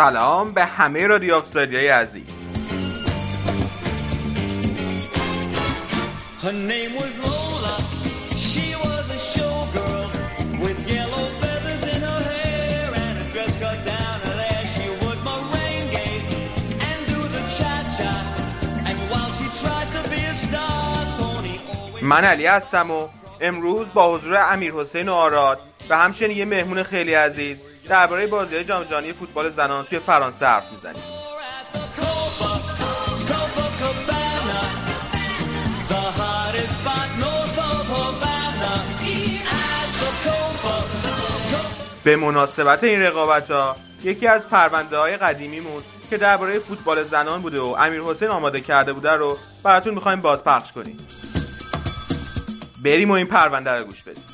سلام به همه رادیو آفسایدیای عزیز Her name was Lola. She was a showgirl with yellow feathers in her hair and a dress cut down her there. She would merengue and do the cha-cha. And while she tried to be a star, Tony always... من علی هستم و امروز با حضور امیر حسین و آراد و همچنین یه مهمون خیلی عزیز درباره بازی جام جهانی فوتبال زنان توی فرانسه حرف می‌زنیم. به مناسبت این رقابت ها یکی از پرونده های قدیمیمون که درباره فوتبال زنان بوده و امیر حسین آماده کرده بوده رو براتون می‌خوایم بازپخش کنیم. بریم و این پرونده رو گوش بدیم.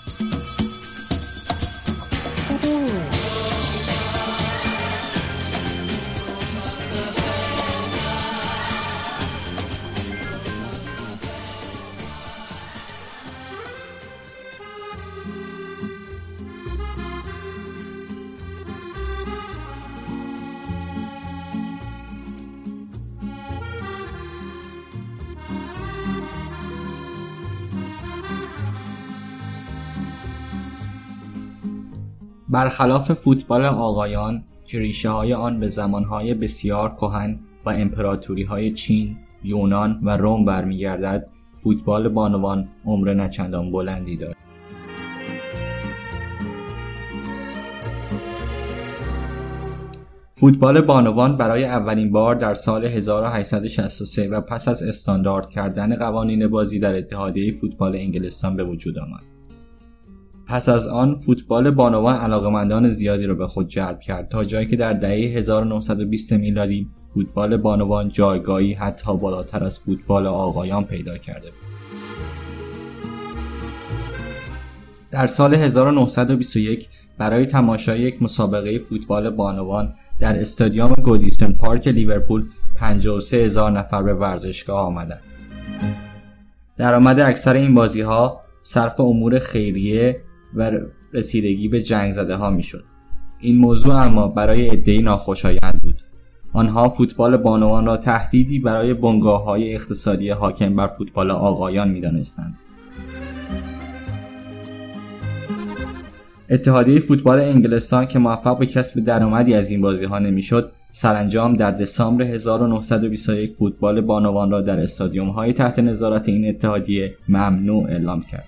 برخلاف فوتبال آقایان که ریشه های آن به زمانهای بسیار کهن و امپراتوری های چین، یونان و روم برمیگردد، فوتبال بانوان عمر نچندان بلندی دارد. فوتبال بانوان برای اولین بار در سال 1863 و پس از استاندارد کردن قوانین بازی در اتحادیه فوتبال انگلستان به وجود آمد. پس از آن فوتبال بانوان علاقمندان زیادی را به خود جلب کرد تا جایی که در دهه 1920 میلادی فوتبال بانوان جایگاهی حتی بالاتر از فوتبال آقایان پیدا کرده بود. در سال 1921 برای تماشای یک مسابقه فوتبال بانوان در استادیوم گودیسن پارک لیورپول 53 هزار نفر به ورزشگاه آمدند. درآمد اکثر این بازی ها صرف امور خیریه و رسیدگی به جنگ زده ها می شد. این موضوع اما برای عدهای ناخوشایند بود. آنها فوتبال بانوان را تهدیدی برای بنگاه های اقتصادی حاکم بر فوتبال آقایان می دانستند. اتحادیه فوتبال انگلستان که موفق به کسب درآمدی از این بازی ها نمی‌شد سرانجام در دسامبر 1921 فوتبال بانوان را در استادیوم های تحت نظارت این اتحادیه ممنوع اعلام کرد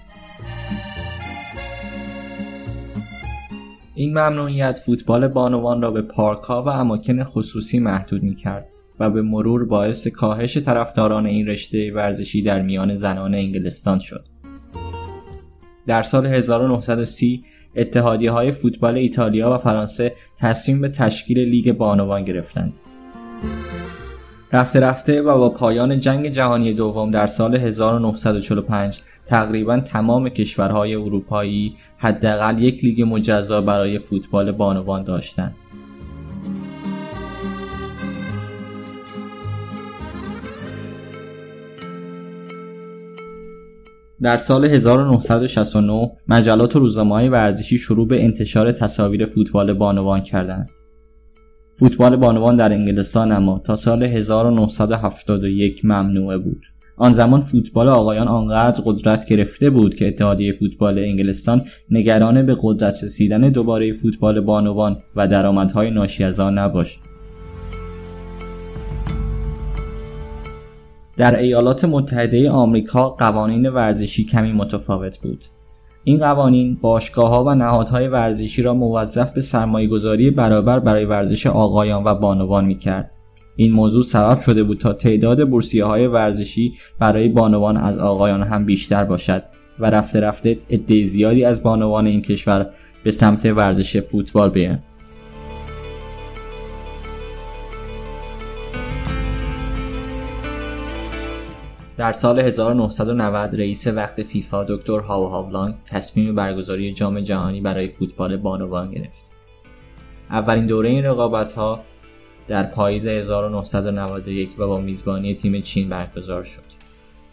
این ممنوعیت فوتبال بانوان را به پارک ها و اماکن خصوصی محدود می کرد و به مرور باعث کاهش طرفداران این رشته ورزشی در میان زنان انگلستان شد در سال 1930 اتحادی های فوتبال ایتالیا و فرانسه تصمیم به تشکیل لیگ بانوان گرفتند. رفته رفته و با پایان جنگ جهانی دوم در سال 1945 تقریبا تمام کشورهای اروپایی حداقل یک لیگ مجزا برای فوتبال بانوان داشتند. در سال 1969 مجلات و روزنامه‌های ورزشی شروع به انتشار تصاویر فوتبال بانوان کردند. فوتبال بانوان در انگلستان اما تا سال 1971 ممنوعه بود. آن زمان فوتبال آقایان آنقدر قدرت گرفته بود که اتحادیه فوتبال انگلستان نگران به قدرت رسیدن دوباره فوتبال بانوان و درآمدهای ناشی از آن نباشد. در ایالات متحده آمریکا قوانین ورزشی کمی متفاوت بود. این قوانین باشگاه ها و نهادهای ورزشی را موظف به سرمایه گذاری برابر برای ورزش آقایان و بانوان می کرد. این موضوع سبب شده بود تا تعداد بورسیه های ورزشی برای بانوان از آقایان هم بیشتر باشد و رفته رفته عده زیادی از بانوان این کشور به سمت ورزش فوتبال بیان در سال 1990 رئیس وقت فیفا دکتر هاو هاولانگ تصمیم برگزاری جام جهانی برای فوتبال بانوان گرفت. اولین دوره این رقابت ها در پاییز 1991 و با میزبانی تیم چین برگزار شد.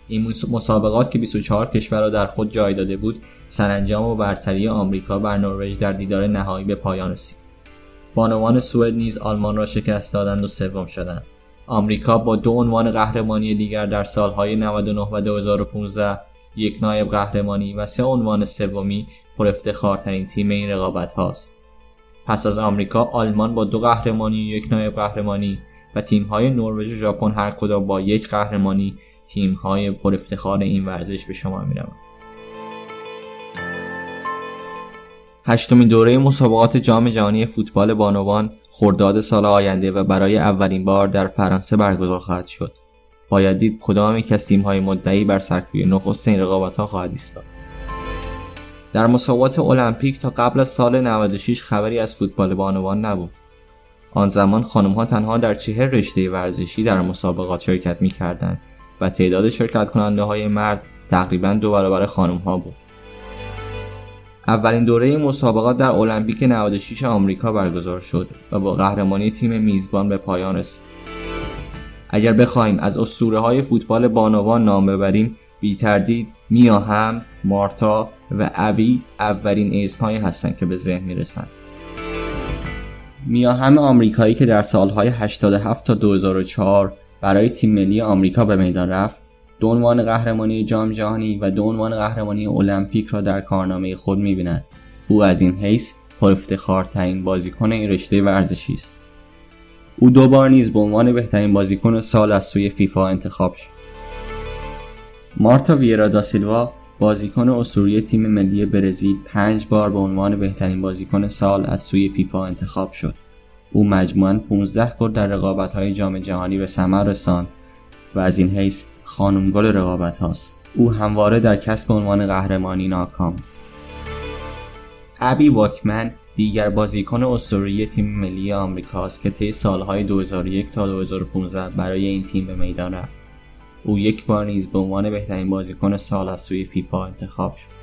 این مسابقات که 24 کشور را در خود جای داده بود سرانجام و برتری آمریکا بر نروژ در دیدار نهایی به پایان رسید بانوان سوئد نیز آلمان را شکست دادند و سوم شدند آمریکا با دو عنوان قهرمانی دیگر در سالهای 99 و 2015 یک نایب قهرمانی و سه عنوان سومی پر افتخارترین تیم این رقابت هاست. پس از آمریکا آلمان با دو قهرمانی و یک نایب قهرمانی و تیم‌های نروژ و ژاپن هر کدام با یک قهرمانی تیم‌های پر افتخار این ورزش به شما می‌روند. هشتمین دوره مسابقات جام جهانی فوتبال بانوان خرداد سال آینده و برای اولین بار در فرانسه برگزار خواهد شد. باید دید کدام یک از تیم‌های مدعی بر سرکوی نخست این رقابت‌ها خواهد ایستاد. در مسابقات المپیک تا قبل از سال 96 خبری از فوتبال بانوان نبود. آن زمان خانمها تنها در چهر رشته ورزشی در مسابقات شرکت می کردند و تعداد شرکت کننده های مرد تقریبا دو برابر خانم ها بود. اولین دوره مسابقات در المپیک 96 آمریکا برگزار شد و با قهرمانی تیم میزبان به پایان رسید. اگر بخواهیم از اسطوره های فوتبال بانوان نام ببریم بی تردید میا هم، مارتا و ابی اولین اسمهایی هستند که به ذهن می‌رسند. میا هم آمریکایی که در سالهای 87 تا 2004 برای تیم ملی آمریکا به میدان رفت دو عنوان قهرمانی جام جهانی و دو عنوان قهرمانی المپیک را در کارنامه خود می‌بیند. او از این حیث پرافتخارترین بازیکن این رشته ورزشی است. او دو بار نیز به عنوان بهترین بازیکن سال از سوی فیفا انتخاب شد. مارتا ویرا دا سیلوا بازیکن اسطوره تیم ملی برزیل پنج بار به عنوان بهترین بازیکن سال از سوی فیفا انتخاب شد. او مجموعاً 15 گل در رقابت‌های جام جهانی به ثمر رساند و از این حیث خانم گل رقابت هاست. او همواره در کسب عنوان قهرمانی ناکام. ابی واکمن دیگر بازیکن اسطوره‌ای تیم ملی آمریکاست که طی سالهای 2001 تا 2015 برای این تیم به میدان رفت. او یک بار نیز به عنوان بهترین بازیکن سال از سوی فیفا انتخاب شد.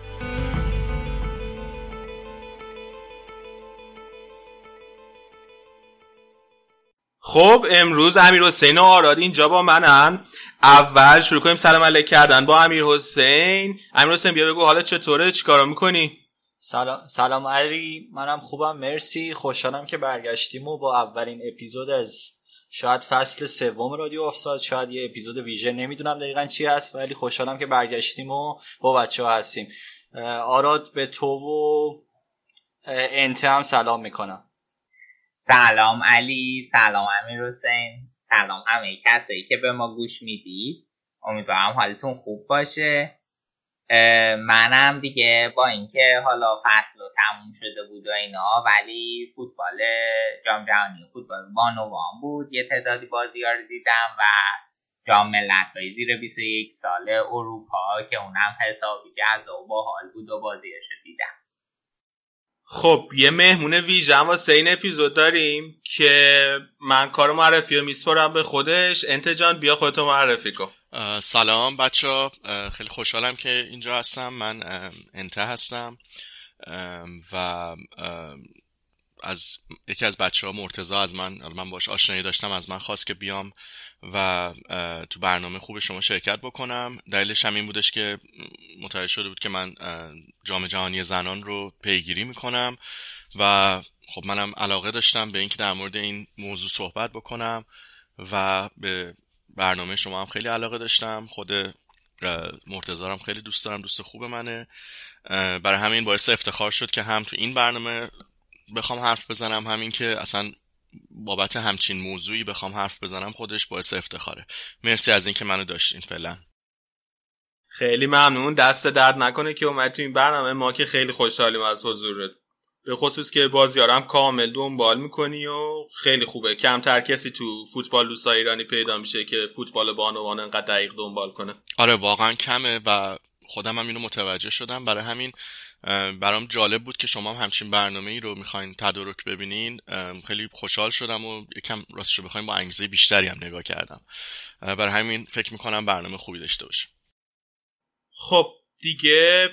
خب امروز امیر حسین و آراد اینجا با منن. اول شروع کنیم. سلام علیک کردن با امیر حسین. امیر حسین بیا بگو حالا چطوره؟ چیکارا می‌کنی؟ سلام, سلام علی. منم خوبم. مرسی. خوشحالم که برگشتیم و با اولین اپیزود از شاید فصل سوم رادیو آفساد شاید یه اپیزود ویژه نمی‌دونم دقیقا چی هست ولی خوشحالم که برگشتیم و با بچه ها هستیم آراد به تو و انته هم سلام می‌کنم. سلام علی سلام امیر حسین سلام همه کسایی که به ما گوش می‌دید. امیدوارم حالتون خوب باشه. منم دیگه با اینکه حالا فصل رو تموم شده بود و اینا ولی فوتبال جام جهانی فوتبال بانوان بود. یه تعدادی بازی رو دیدم و جام ملت زیر 21 سال اروپا که اونم حسابی جذاب و باحال بود و بازیش رو دیدم. خب یه مهمون ویژه هم واسه این اپیزود داریم که من کار معرفی رو میسپارم به خودش. انت جان بیا خودتو معرفی کن. سلام بچه خیلی خوشحالم که اینجا هستم. من انته هستم. و از یکی از بچه ها مرتزا از من من باش آشنایی داشتم از من خواست که بیام و تو برنامه خوب شما شرکت بکنم. دلیلش هم این بودش که متوجه شده بود که من جام جهانی زنان رو پیگیری می‌کنم و خب منم علاقه داشتم به اینکه در مورد این موضوع صحبت بکنم و به برنامه شما هم خیلی علاقه داشتم. خود مرتزارم خیلی دوست دارم دوست خوب منه. برای همین باعث افتخار شد که هم تو این برنامه بخوام حرف بزنم همین که اصلا بابت همچین موضوعی بخوام حرف بزنم خودش باعث افتخاره. مرسی از اینکه منو داشتین فعلا. خیلی ممنون. دست درد نکنه که اومد تو این برنامه. ما که خیلی خوشحالیم از حضورت. به خصوص که بازیارم کامل دنبال می‌کنی و خیلی خوبه. کمتر کسی تو فوتبال دوستا ایرانی پیدا میشه که فوتبال بانوان انقدر دقیق دنبال کنه. آره واقعا کمه و خودم هم اینو متوجه شدم. برای همین برام جالب بود که شما هم همچین برنامه ای رو می‌خواین تدارک ببینین. خیلی خوشحال شدم و یکم راستش رو بخوایم با انگیزه بیشتری هم نگاه کردم. برای همین فکر می‌کنم برنامه خوبی داشته باشه خب دیگه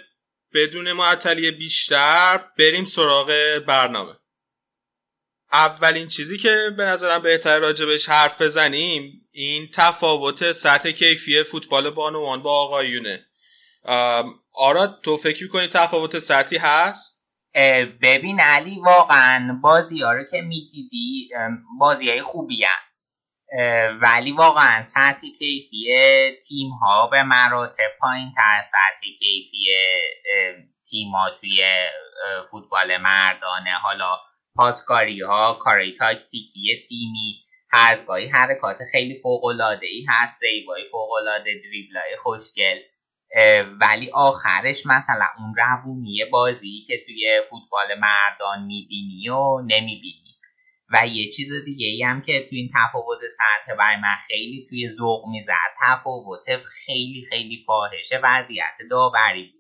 بدون معطلی بیشتر بریم سراغ برنامه اولین چیزی که به نظرم بهتر راجبش حرف بزنیم این تفاوت سطح کیفی فوتبال بانوان با آقایونه آراد تو فکر کنی تفاوت سطحی هست؟ ببین علی واقعا بازی ها رو که می‌دیدی بازی های خوبی هن. ولی واقعا سطح کیفی تیم ها به مراتب پایین تر سطح کیفی تیم ها توی فوتبال مردانه. حالا پاسکاری ها کارهای تاکتیکی تیمی هرگاهی حرکات خیلی فوق العاده ای هست. سیوای فوق العاده دریبلای خوشگل ولی آخرش مثلا اون روونی بازی که توی فوتبال مردان می‌بینی و نمی‌بینی. و یه چیز دیگه ای هم که توی این تفاوت سطح برای من خیلی توی ذوق می‌زد تفاوت خیلی خیلی فاحشه وضعیت داوری بود.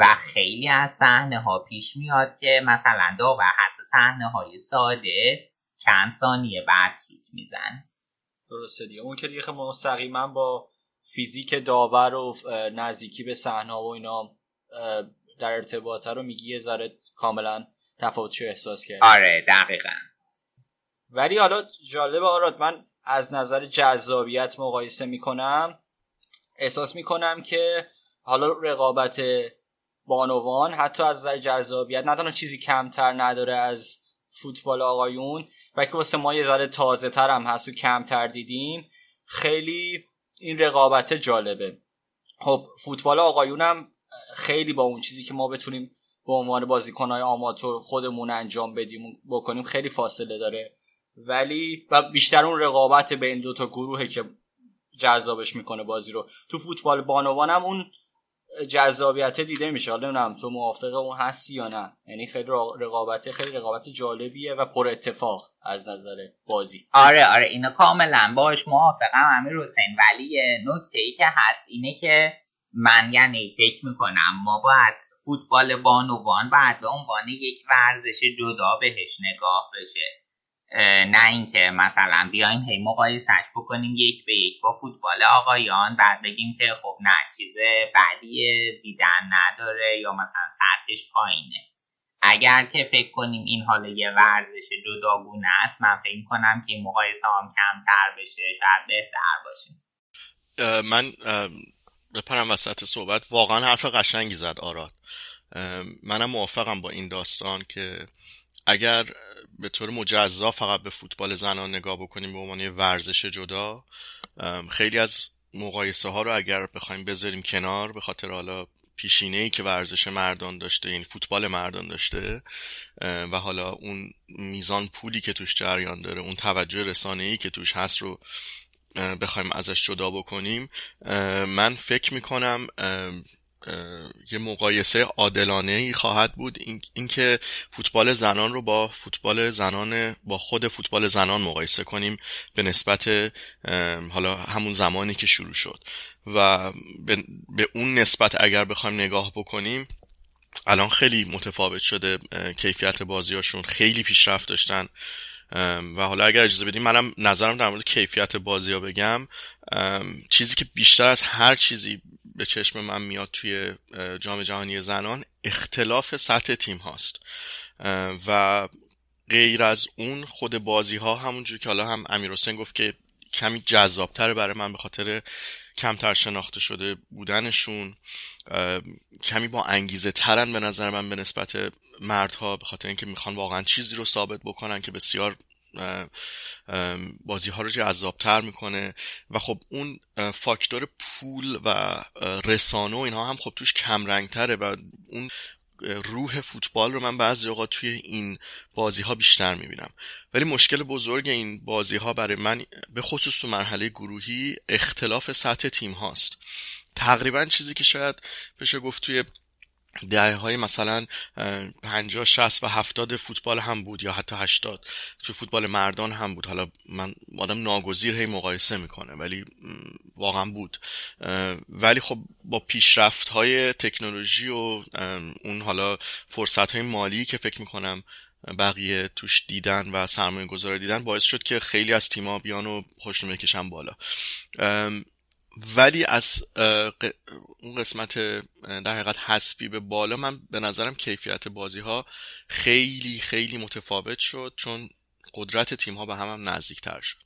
و خیلی از صحنه ها پیش میاد که مثلا داور حتی صحنه های ساده چند ثانیه بعد سوت میزن درسته دیگه. اون که دیگه مستقیما با فیزیک داور و نزدیکی به صحنه و اینا در ارتباطه رو میگی یه ذره کاملا تفاوتش احساس کرد آره دقیقا. ولی حالا جالب آراد من از نظر جذابیت مقایسه می‌کنم. احساس می‌کنم که حالا رقابت بانوان حتی از نظر جذابیت نه چیزی کمتر نداره از فوتبال آقایون و که واسه ما یه ذره تازه تر هم هست و کمتر دیدیم. خیلی این رقابت جالبه. خب فوتبال آقایون هم خیلی با اون چیزی که ما بتونیم به عنوان بازیکنهای آماتور خودمون انجام بدیم بکنیم خیلی فاصله داره. ولی و بیشتر اون رقابت بین دو تا گروهه که جذابش می‌کنه بازی رو. تو فوتبال بانوان هم اون جذابیت دیده میشه. حالا نمی‌دونم تو موافق اون هستی یا نه. یعنی خیلی رقابت خیلی رقابت جالبیه و پر اتفاق از نظر بازی. آره آره اینو کاملا باش موافقم. امیر حسین ولی نکته ای که هست اینه که من یعنی فکر می‌کنم ما باید فوتبال بانوان باید به عنوان یک ورزش جدا بهش نگاه بشه. نه اینکه مثلا بیایم هی مقایسش بکنیم یک به یک با فوتبال آقایان بعد بگیم که خب نه چیز بعدی دیدن نداره یا مثلا سطحش پایینه. اگر که فکر کنیم این حالا یه ورزش جداگونه است من فکر کنم که این مقایسه هم کمتر بشه شاید بهتر باشه. من بپرم وسط صحبت. واقعا حرف قشنگی زد آراد. منم موافقم با این داستان که اگر به طور مجزا فقط به فوتبال زنان نگاه بکنیم به عنوان ورزش جدا خیلی از مقایسه ها رو اگر بخوایم بذاریم کنار به خاطر حالا پیشینه ای که ورزش مردان داشته یعنی فوتبال مردان داشته و حالا اون میزان پولی که توش جریان داره اون توجه رسانه ای که توش هست رو بخوایم ازش جدا بکنیم من فکر می‌کنم یه مقایسه عادلانه ای خواهد بود. اینکه این فوتبال زنان رو با فوتبال زنان با خود فوتبال زنان مقایسه کنیم به نسبت حالا همون زمانی که شروع شد. و به, به اون نسبت اگر بخوایم نگاه بکنیم الان خیلی متفاوت شده کیفیت بازیاشون. خیلی پیشرفت داشتن. و حالا اگر اجازه بدیم منم نظرم در مورد کیفیت بازی ها بگم چیزی که بیشتر از هر چیزی به چشم من میاد توی جام جهانی زنان اختلاف سطح تیم هاست. و غیر از اون خود بازی ها همونجور که حالا هم امیر حسین گفت که کمی جذابتر برای من به خاطر کمتر شناخته شده بودنشون. کمی با انگیزه ترن به نظر من به نسبت مردها به خاطر اینکه می‌خوان واقعا چیزی رو ثابت بکنن که بسیار بازی ها رو جذابتر می‌کنه. و خب اون فاکتور پول و رسانه و اینها هم خب توش کم تره و اون روح فوتبال رو من بعضی اوقات توی این بازی ها بیشتر می‌بینم. ولی مشکل بزرگ این بازی ها برای من به خصوص تو مرحله گروهی اختلاف سطح تیم هاست. تقریبا چیزی که شاید بشه گفت توی دهه های مثلا 50 60 و 70 فوتبال هم بود یا حتی 80 تو فوتبال مردان هم بود. حالا من آدم ناگزیر هی مقایسه می‌کنه ولی واقعا بود. ولی خب با پیشرفت های تکنولوژی و اون حالا فرصت های مالی که فکر می‌کنم بقیه توش دیدن و سرمایه گذاره دیدن باعث شد که خیلی از تیما بیان و خوشنمه کشن بالا. ولی از اون قسمت در حقیقت حسبی به بالا من به نظرم کیفیت بازی ها خیلی خیلی متفاوت شد چون قدرت تیم ها به هم, هم نزدیک تر شد.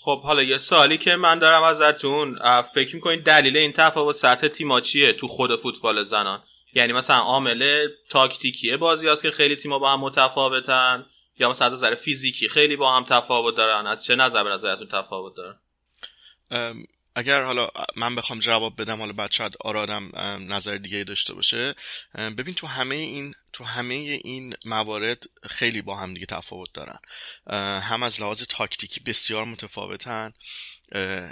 خب حالا یه سوالی که من دارم ازتون فکر می‌کنید دلیل این تفاوت سطح تیما چیه تو خود فوتبال زنان؟ یعنی مثلا عامل تاکتیکی بازی هست که خیلی تیما با هم متفاوتن یا مثلا از نظر فیزیکی خیلی با هم تفاوت دارن؟ از چه نظر به نظرتون تفاوت دارن؟ اگر حالا من بخوام جواب بدم حالا بعد شاید آرادم نظر دیگه داشته باشه. ببین تو همه این تو همه این موارد خیلی با هم دیگه تفاوت دارن. هم از لحاظ تاکتیکی بسیار متفاوتن.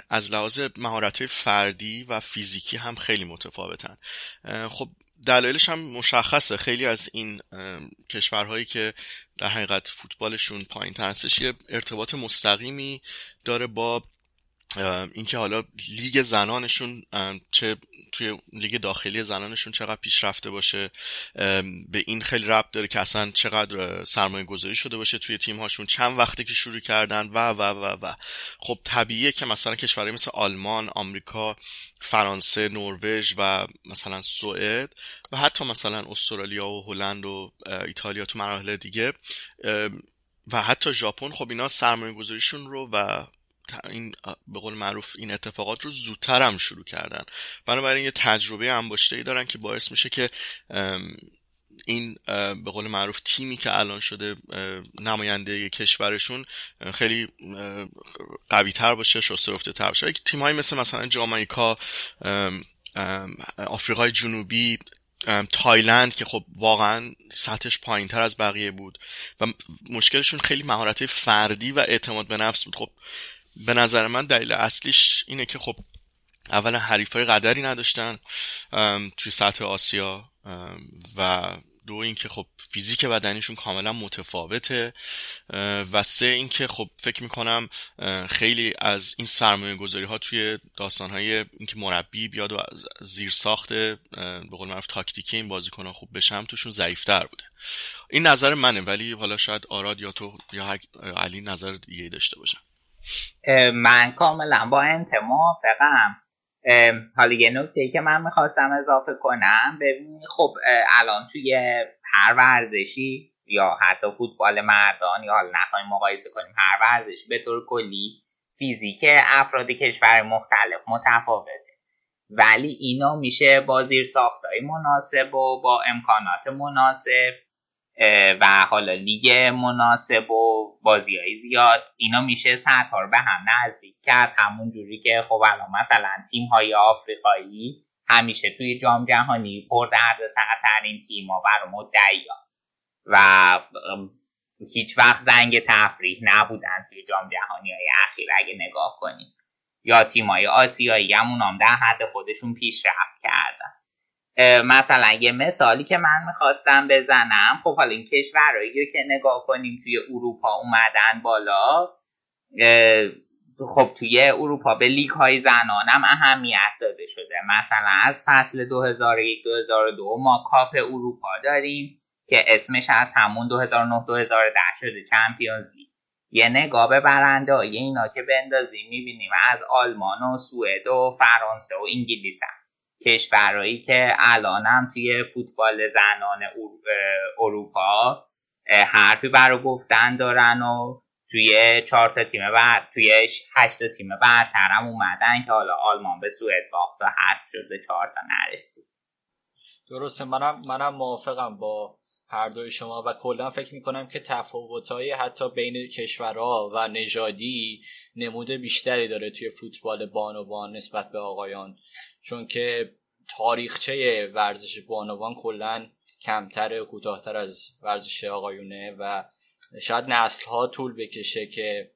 از لحاظ مهارت فردی و فیزیکی هم خیلی متفاوتن. خب دلایلش هم مشخصه. خیلی از این کشورهایی که در حقیقت فوتبالشون پایین هستش یه ارتباط مستقیمی داره با اینکه حالا لیگ زنانشون چه توی لیگ داخلی زنانشون چقدر پیشرفته باشه به این خیلی ربط داره که اصلا چقدر سرمایه گذاری شده باشه توی تیم هاشون چند وقته که شروع کردن و و و و. خب طبیعیه که مثلا کشورهای مثل آلمان آمریکا فرانسه نروژ و مثلا سوئد و حتی مثلا استرالیا و هلند و ایتالیا تو مراحل دیگه و حتی ژاپن خب اینا سرمایه گذاریشون رو و این به قول معروف این اتفاقات رو زودتر هم شروع کردن. بنابراین یه تجربه انباشته ای دارن که باعث میشه که این به قول معروف تیمی که الان شده نماینده کشورشون خیلی قوی تر باشه شسته رفته تر باشه. تیم های مثل مثلا جامایکا آفریقای جنوبی تایلند که خب واقعا سطحش پایین تر از بقیه بود و مشکلشون خیلی مهارت فردی و اعتماد به نفس بود. خب به نظر من دلیل اصلیش اینه که خب اولا حریفای قدری نداشتن توی سطح آسیا و دو اینکه خب فیزیک بدنیشون کاملا متفاوته و سه اینکه خب فکر می‌کنم خیلی از این سرمایه گذاری ها توی داستان های اینکه مربی بیاد و زیر ساخت به قول معروف تاکتیکی این بازیکن ها خوب بشم توشون ضعیفتر بوده. این نظر منه ولی حالا شاید آراد یا تو یا علی نظر دیگه داشته باشن. من کاملا با انت موافقم حالا یه نکته که من می‌خواستم اضافه کنم ببین خب الان توی هر ورزشی یا حتی فوتبال مردان یا حالا نخواهیم مقایسه کنیم هر ورزشی به طور کلی فیزیک افراد کشور مختلف متفاوته. ولی اینا میشه با زیر مناسب و با امکانات مناسب. و حالا لیگ مناسب و بازی های زیاد. اینا میشه سطح رو به هم نزدیک کرد. همون جوری که خب الان مثلا تیم های آفریقایی همیشه توی جام جهانی پر درد سرترین تیم ها بر مدعی و هیچ وقت زنگ تفریح نبودن توی جام جهانی های اخیر اگه نگاه کنیم یا تیم های آسیایی همون هم در حد خودشون پیشرفت کردن. مثلا یه مثالی که من می‌خواستم بزنم. خب حالا این کشورهایی که نگاه کنیم توی اروپا اومدن بالا خب توی اروپا به لیگ های زنان هم اهمیت داده شده. مثلا از فصل 2001-2002 ما کاپ اروپا داریم که اسمش از همون 2009-2010 شده چمپیونز لیگ. یه نگاه به برنده اینا که بندازیم می‌بینیم از آلمان و سوئد و فرانسه و انگلیس هم. کشورهایی که الان هم توی فوتبال زنان اروپا حرفی برای گفتن دارن و توی چهار تا تیم بعد توی هشت تا تیم برتر هم اومدن که حالا آلمان به سوئد باخت و حذف شد به چهار تا نرسید. درسته منم منم موافقم با هر دوی شما و کلا فکر می‌کنم که تفاوت‌های حتی بین کشورها و نژادی نمود بیشتری داره توی فوتبال بانوان نسبت به آقایان. چون که تاریخچه ورزش بانوان کلا کمتر و کوتاهتر از ورزش آقایونه و شاید نسل ها طول بکشه که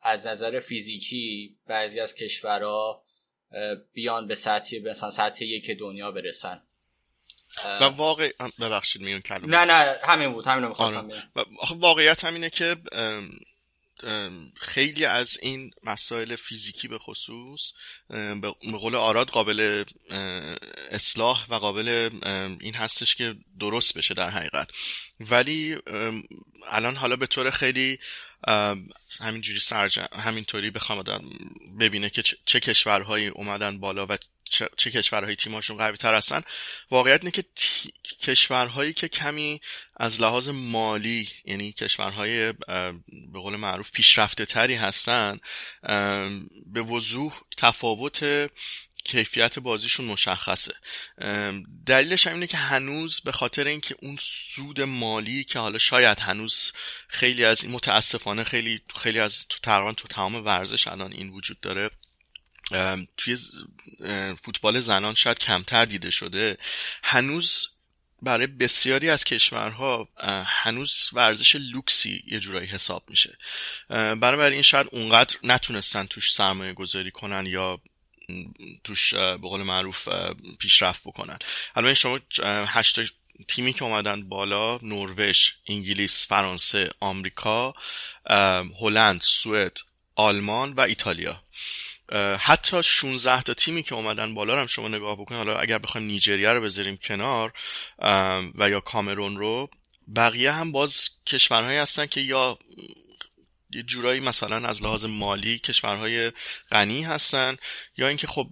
از نظر فیزیکی بعضی از کشورها بیان به سطح مثلا سطح یک دنیا برسن. و واقع ببخشید میون کلام نه نه همین بود همین رو می‌خواستم آره. واقعیت هم اینه که خیلی از این مسائل فیزیکی به خصوص به قول آراد قابل اصلاح و قابل این هستش که درست بشه در حقیقت. ولی الان حالا به طور خیلی همینجوری سرجم همینطوری بخوام آدم ببینه که چه- چه کشورهایی اومدن بالا و چه, چه کشورهایی تیماشون قوی تر هستن. واقعیت اینه که تی- کشورهایی که کمی از لحاظ مالی یعنی کشورهای به قول معروف پیشرفته تری هستن به وضوح تفاوت کیفیت بازیشون مشخصه. دلیلش هم اینه که هنوز به خاطر اینکه اون سود مالی که حالا شاید هنوز خیلی از این متاسفانه خیلی خیلی از تقریبا تو تمام ورزش الان این وجود داره توی فوتبال زنان شاید کمتر دیده شده. هنوز برای بسیاری از کشورها هنوز ورزش لوکسی یه جورایی حساب میشه. بنابراین این شاید اونقدر نتونستن توش سرمایه گذاری کنن یا توش به قول معروف پیشرفت بکنن. الان شما هشت تیمی که اومدن بالا نروژ انگلیس فرانسه آمریکا هلند سوئد آلمان و ایتالیا. حتی 16 تا تیمی که اومدن بالا هم شما نگاه بکنید حالا اگر بخوایم نیجریه رو بذاریم کنار و یا کامرون رو بقیه هم باز کشورهایی هستن که یا یه جورایی مثلا از لحاظ مالی کشورهای غنی هستن یا اینکه خب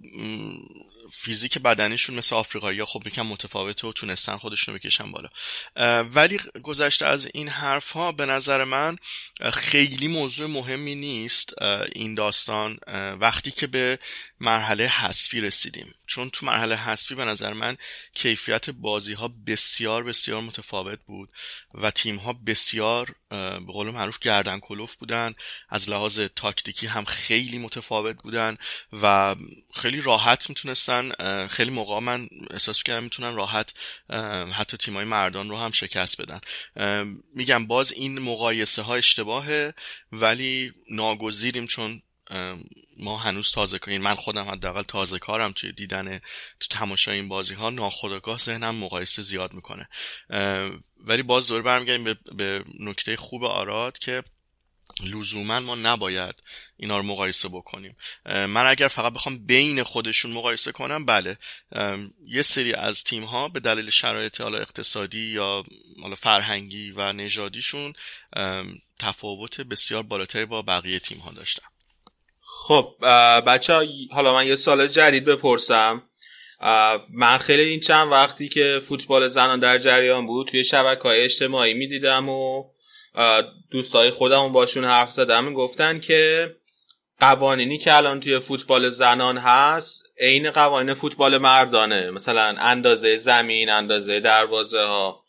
فیزیک بدنیشون مثل آفریقایی خب یکم متفاوته و تونستن خودشون بکشن بالا. ولی گذشته از این حرف ها به نظر من خیلی موضوع مهمی نیست این داستان. وقتی که به مرحله حذفی رسیدیم. چون تو مرحله حذفی به نظر من کیفیت بازی ها بسیار بسیار متفاوت بود و تیم ها بسیار به قول معروف گردن کلوف بودن از لحاظ تاکتیکی هم خیلی متفاوت بودن و خیلی راحت می‌تونستن خیلی موقع من احساس کردم می‌تونن راحت حتی تیمای مردان رو هم شکست بدن. میگم باز این مقایسه ها اشتباهه ولی ناگزیریم چون ما هنوز تازه کاریم من خودم حداقل تازه کارم توی دیدن تو تماشای این بازی ها ناخودآگاه ذهنم مقایسه زیاد می‌کنه. ولی باز دور برمیگردیم به, به نکته خوب آراد که لزوما ما نباید اینا رو مقایسه بکنیم. من اگر فقط بخوام بین خودشون مقایسه کنم بله. یه سری از تیم ها به دلیل شرایط حالا اقتصادی یا حالا فرهنگی و نژادیشون تفاوت بسیار بالاتری با بقیه تیم ها داشتن. خب بچه حالا من یه سوال جدید بپرسم. من خیلی این چند وقتی که فوتبال زنان در جریان بود توی شبکه های اجتماعی می‌دیدم و دوستای خودمون باشون حرف زدم. گفتن که قوانینی که الان توی فوتبال زنان هست عین قوانین فوتبال مردانه. مثلا اندازه زمین اندازه دروازه ها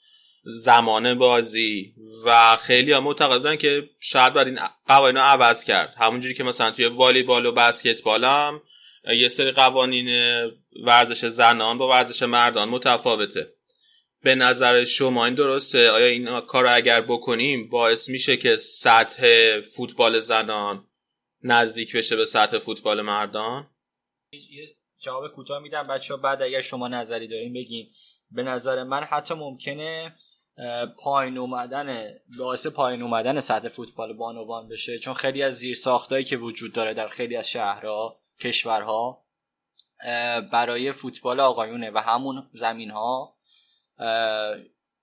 زمان بازی و خیلی ها معتقد بودن که شاید باید این قوانین عوض کرد. همونجوری که مثلا توی والیبال و بسکتبال هم یه سری قوانین ورزش زنان با ورزش مردان متفاوته. به نظر شما این درسته؟ آیا این کار رو اگر بکنیم باعث میشه که سطح فوتبال زنان نزدیک بشه به سطح فوتبال مردان؟ یه جواب کوتاه میدم بچه بعد اگر شما نظری دارین بگین. به نظر من حتی ممکنه پایین اومدن باعث پایین اومدن سطح فوتبال بانوان بشه چون خیلی از زیر ساختایی که وجود داره در خیلی از شهرها کشورها برای فوتبال آقایونه و همون زمین ها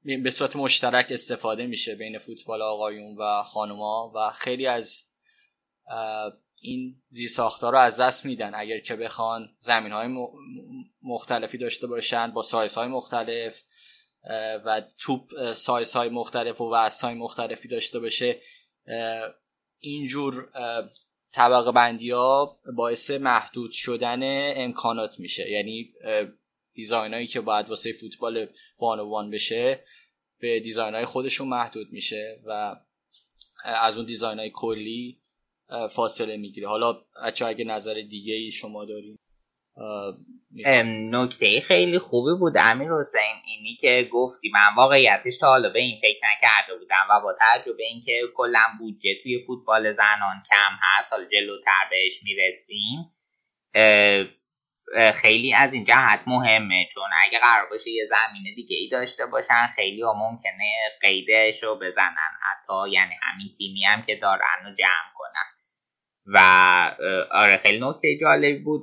به صورت مشترک استفاده میشه بین فوتبال آقایون و خانوما و خیلی از این زیر ساختار رو از دست میدن اگر که بخوان زمین های مختلفی داشته باشن با سایز های مختلف و توپ سایز های مختلف و وزن های مختلفی داشته باشه. اینجور طبقه بندی ها باعث محدود شدن امکانات میشه. یعنی دیزاین هایی که باید واسه فوتبال بانوان بشه به دیزاین های خودشون محدود میشه و از اون دیزاین های کلی فاصله می‌گیره. حالا بچه اگه نظر دیگه ای شما دارین؟ نکته خیلی خوبی بود. امیر حسین اینی که گفتی من واقعیتش تا حالا به این فکر نکرده بودم و با توجه به اینکه کلا بودجه توی فوتبال زنان کم هست حالا جلوتر بهش می‌رسیم خیلی از این جهت مهمه. چون اگه قرار باشه یه زمین دیگه ای داشته باشن خیلی ها ممکنه قیدش رو بزنن حتی یعنی همین تیمی هم که دارن رو جمع کنن. و آره خیلی نکته جالبی بود.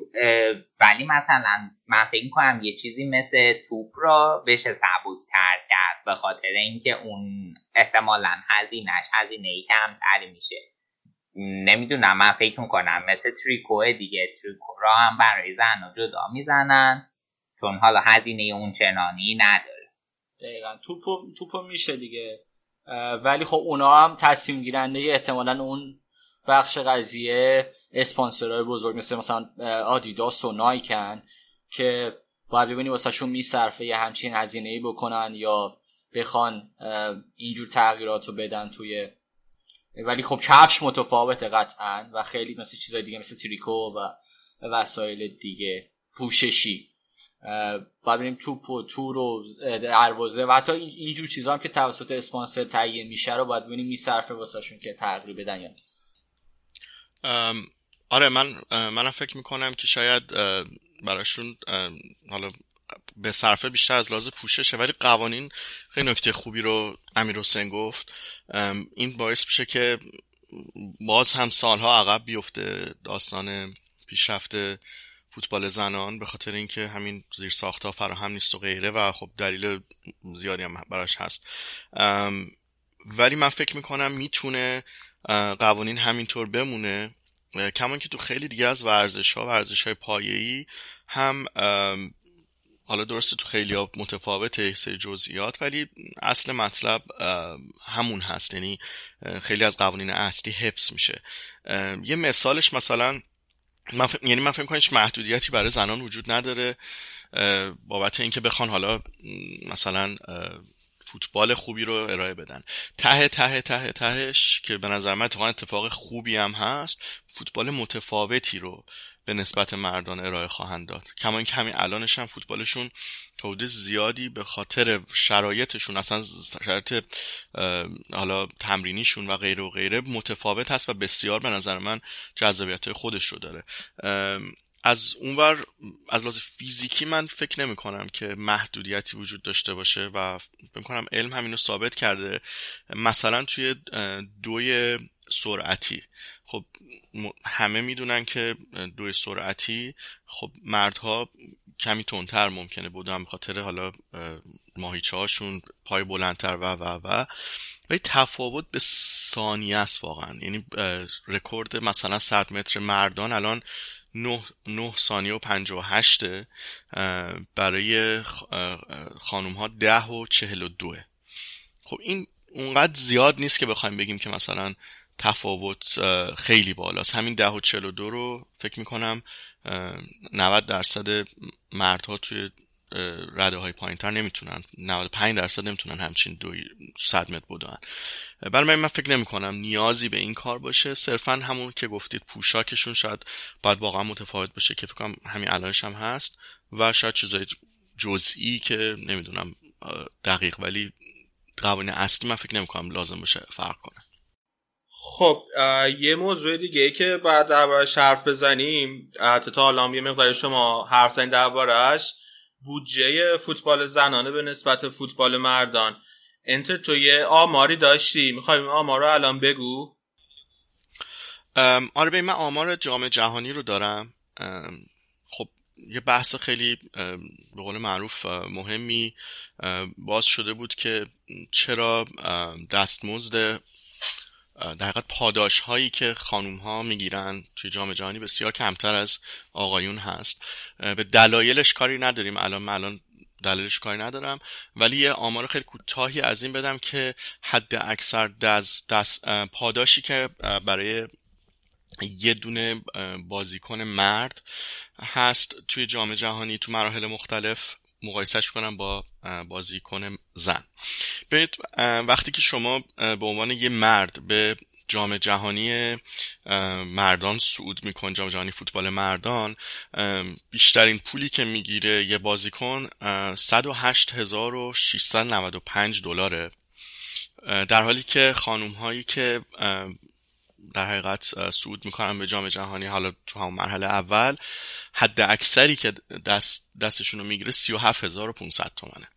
ولی مثلا من فکر کنم یه چیزی مثل توپ را بشه ثبوت تر کرد به خاطر اینکه اون احتمالا هزینهش هزینه ای کمتری میشه. نمی‌دونم من فکر می‌کنم مثل تریکو دیگه تریکو را هم برای زن جدا می‌زنن چون حالا هزینه اون چنانی نداره. دقیقا. توپو, توپو میشه دیگه. ولی خب اونا هم تصمیم گیرنده احتمالا اون بخش قضیه اسپانسرهای بزرگ مثل مثلا آدیداس و نایکن که باید ببینی واسه شون میصرفه یه همچین هزینه ای بکنن یا بخوان اینجور تغییرات رو بدن توی ولی خب کفش متفاوته قطعا و خیلی مثل چیزای دیگه مثل تریکو و وسایل دیگه. پوششی. باید ببینیم توپ و تور و دروازه و حتی اینجور چیزا هم که توسط اسپانسر تعیین میشه رو باید ببینیم میصرفه واسهشون که تغییر بدن یا آره من منم فکر می‌کنم که شاید براشون حالا به صرفه بیشتر از لحاظ پوششه ولی قوانین خیلی نکته خوبی رو امیر حسین گفت. این باعث میشه که باز هم سالها عقب بیفته داستان پیشرفت فوتبال زنان به خاطر اینکه همین زیر ساختها فراهم نیست و غیره و خب دلیل زیادی هم براش هست. ولی من فکر می‌کنم می‌تونه قوانین همینطور بمونه. کمان که تو خیلی دیگه از ورزش ها ورزش های پایه‌ای هم حالا درسته تو خیلی ها متفاوته سری جزئیات ولی اصل مطلب همون هست. یعنی خیلی از قوانین اصلی حفظ میشه. یه مثالش مثلا من ف... یعنی من فکر کنم هیچ محدودیتی برای زنان وجود نداره بابت اینکه بخوان حالا مثلا فوتبال خوبی رو ارائه بدن. ته ته ته تهش که به نظر من اتفاق خوبی هم هست فوتبال متفاوتی رو به نسبت مردان ارائه خواهند داد. کما اینکه همین الانش هم فوتبالشون تولید زیادی به خاطر شرایطشون اصلا شرایط حالا تمرینیشون و غیره و غیره متفاوت هست و بسیار به نظر من جذابیت خودش رو داره. از اونور از لحاظ فیزیکی من فکر نمی کنم که محدودیتی وجود داشته باشه و فکر کنم علم همینو ثابت کرده. مثلا توی دوی سرعتی. خب همه می‌دونن که دوی سرعتی خب مردها کمی تندتر ممکنه بودن به خاطر حالا ماهیچه هاشون پای بلندتر و و و. ولی تفاوت به ثانیه است واقعا. یعنی رکورد مثلا 100 متر مردان الان 9, 9 ثانیه و 58 برای خانوم ها 10 و 42 خب این اونقدر زیاد نیست که بخوایم بگیم که مثلا تفاوت خیلی بالاست. همین 10 و 42 رو فکر می‌کنم 90 درصد مردها توی رده های پایین تر نمی‌تونن 95 درصد نمی‌تونن همچین دو صد متر بدن برای من فکر نمی کنم نیازی به این کار باشه. صرفا همون که گفتید پوشاکشون شاید باید واقعا متفاوت باشه که فکر کنم همین الانش هم هست و شاید چیزای جزئی که نمی‌دونم دقیق ولی قوانین اصلی من فکر نمی کنم لازم باشه فرق کنه. خب یه موضوع دیگه که بعد دربارش حرف بزنیم حتی تا حالا یه مقدار شما حرف زنید دربارش بودجه فوتبال زنانه به نسبت فوتبال مردان. انت تو یه آماری داشتی؟ می‌خوایم آمار رو الان بگو. آره به من آمار جام جهانی رو دارم. خب یه بحث خیلی به قول معروف مهمی باز شده بود که چرا دستمزد در حقیقت پاداش هایی که خانوم ها می‌گیرن توی جام جهانی بسیار کمتر از آقایون هست. به دلایلش کاری نداریم. الان الان دلیلش کاری ندارم. ولی یه آمار خیلی کوتاهی از این بدم که حد اکثر دست, دست پاداشی که برای یه دونه بازیکن مرد هست توی جام جهانی تو مراحل مختلف مقایسهش کنم با بازیکن زن. ببینید وقتی که شما به عنوان یه مرد به جام جهانی مردان صعود میکن جام جهانی فوتبال مردان بیشترین پولی که می‌گیره یه بازیکن 108695 دلاره. در حالی که خانوم هایی که در حقیقت صعود می‌کنن به جام جهانی حالا تو همون مرحله اول. حد اکثری که دست دستشون رو می‌گیره 37500 تومنه.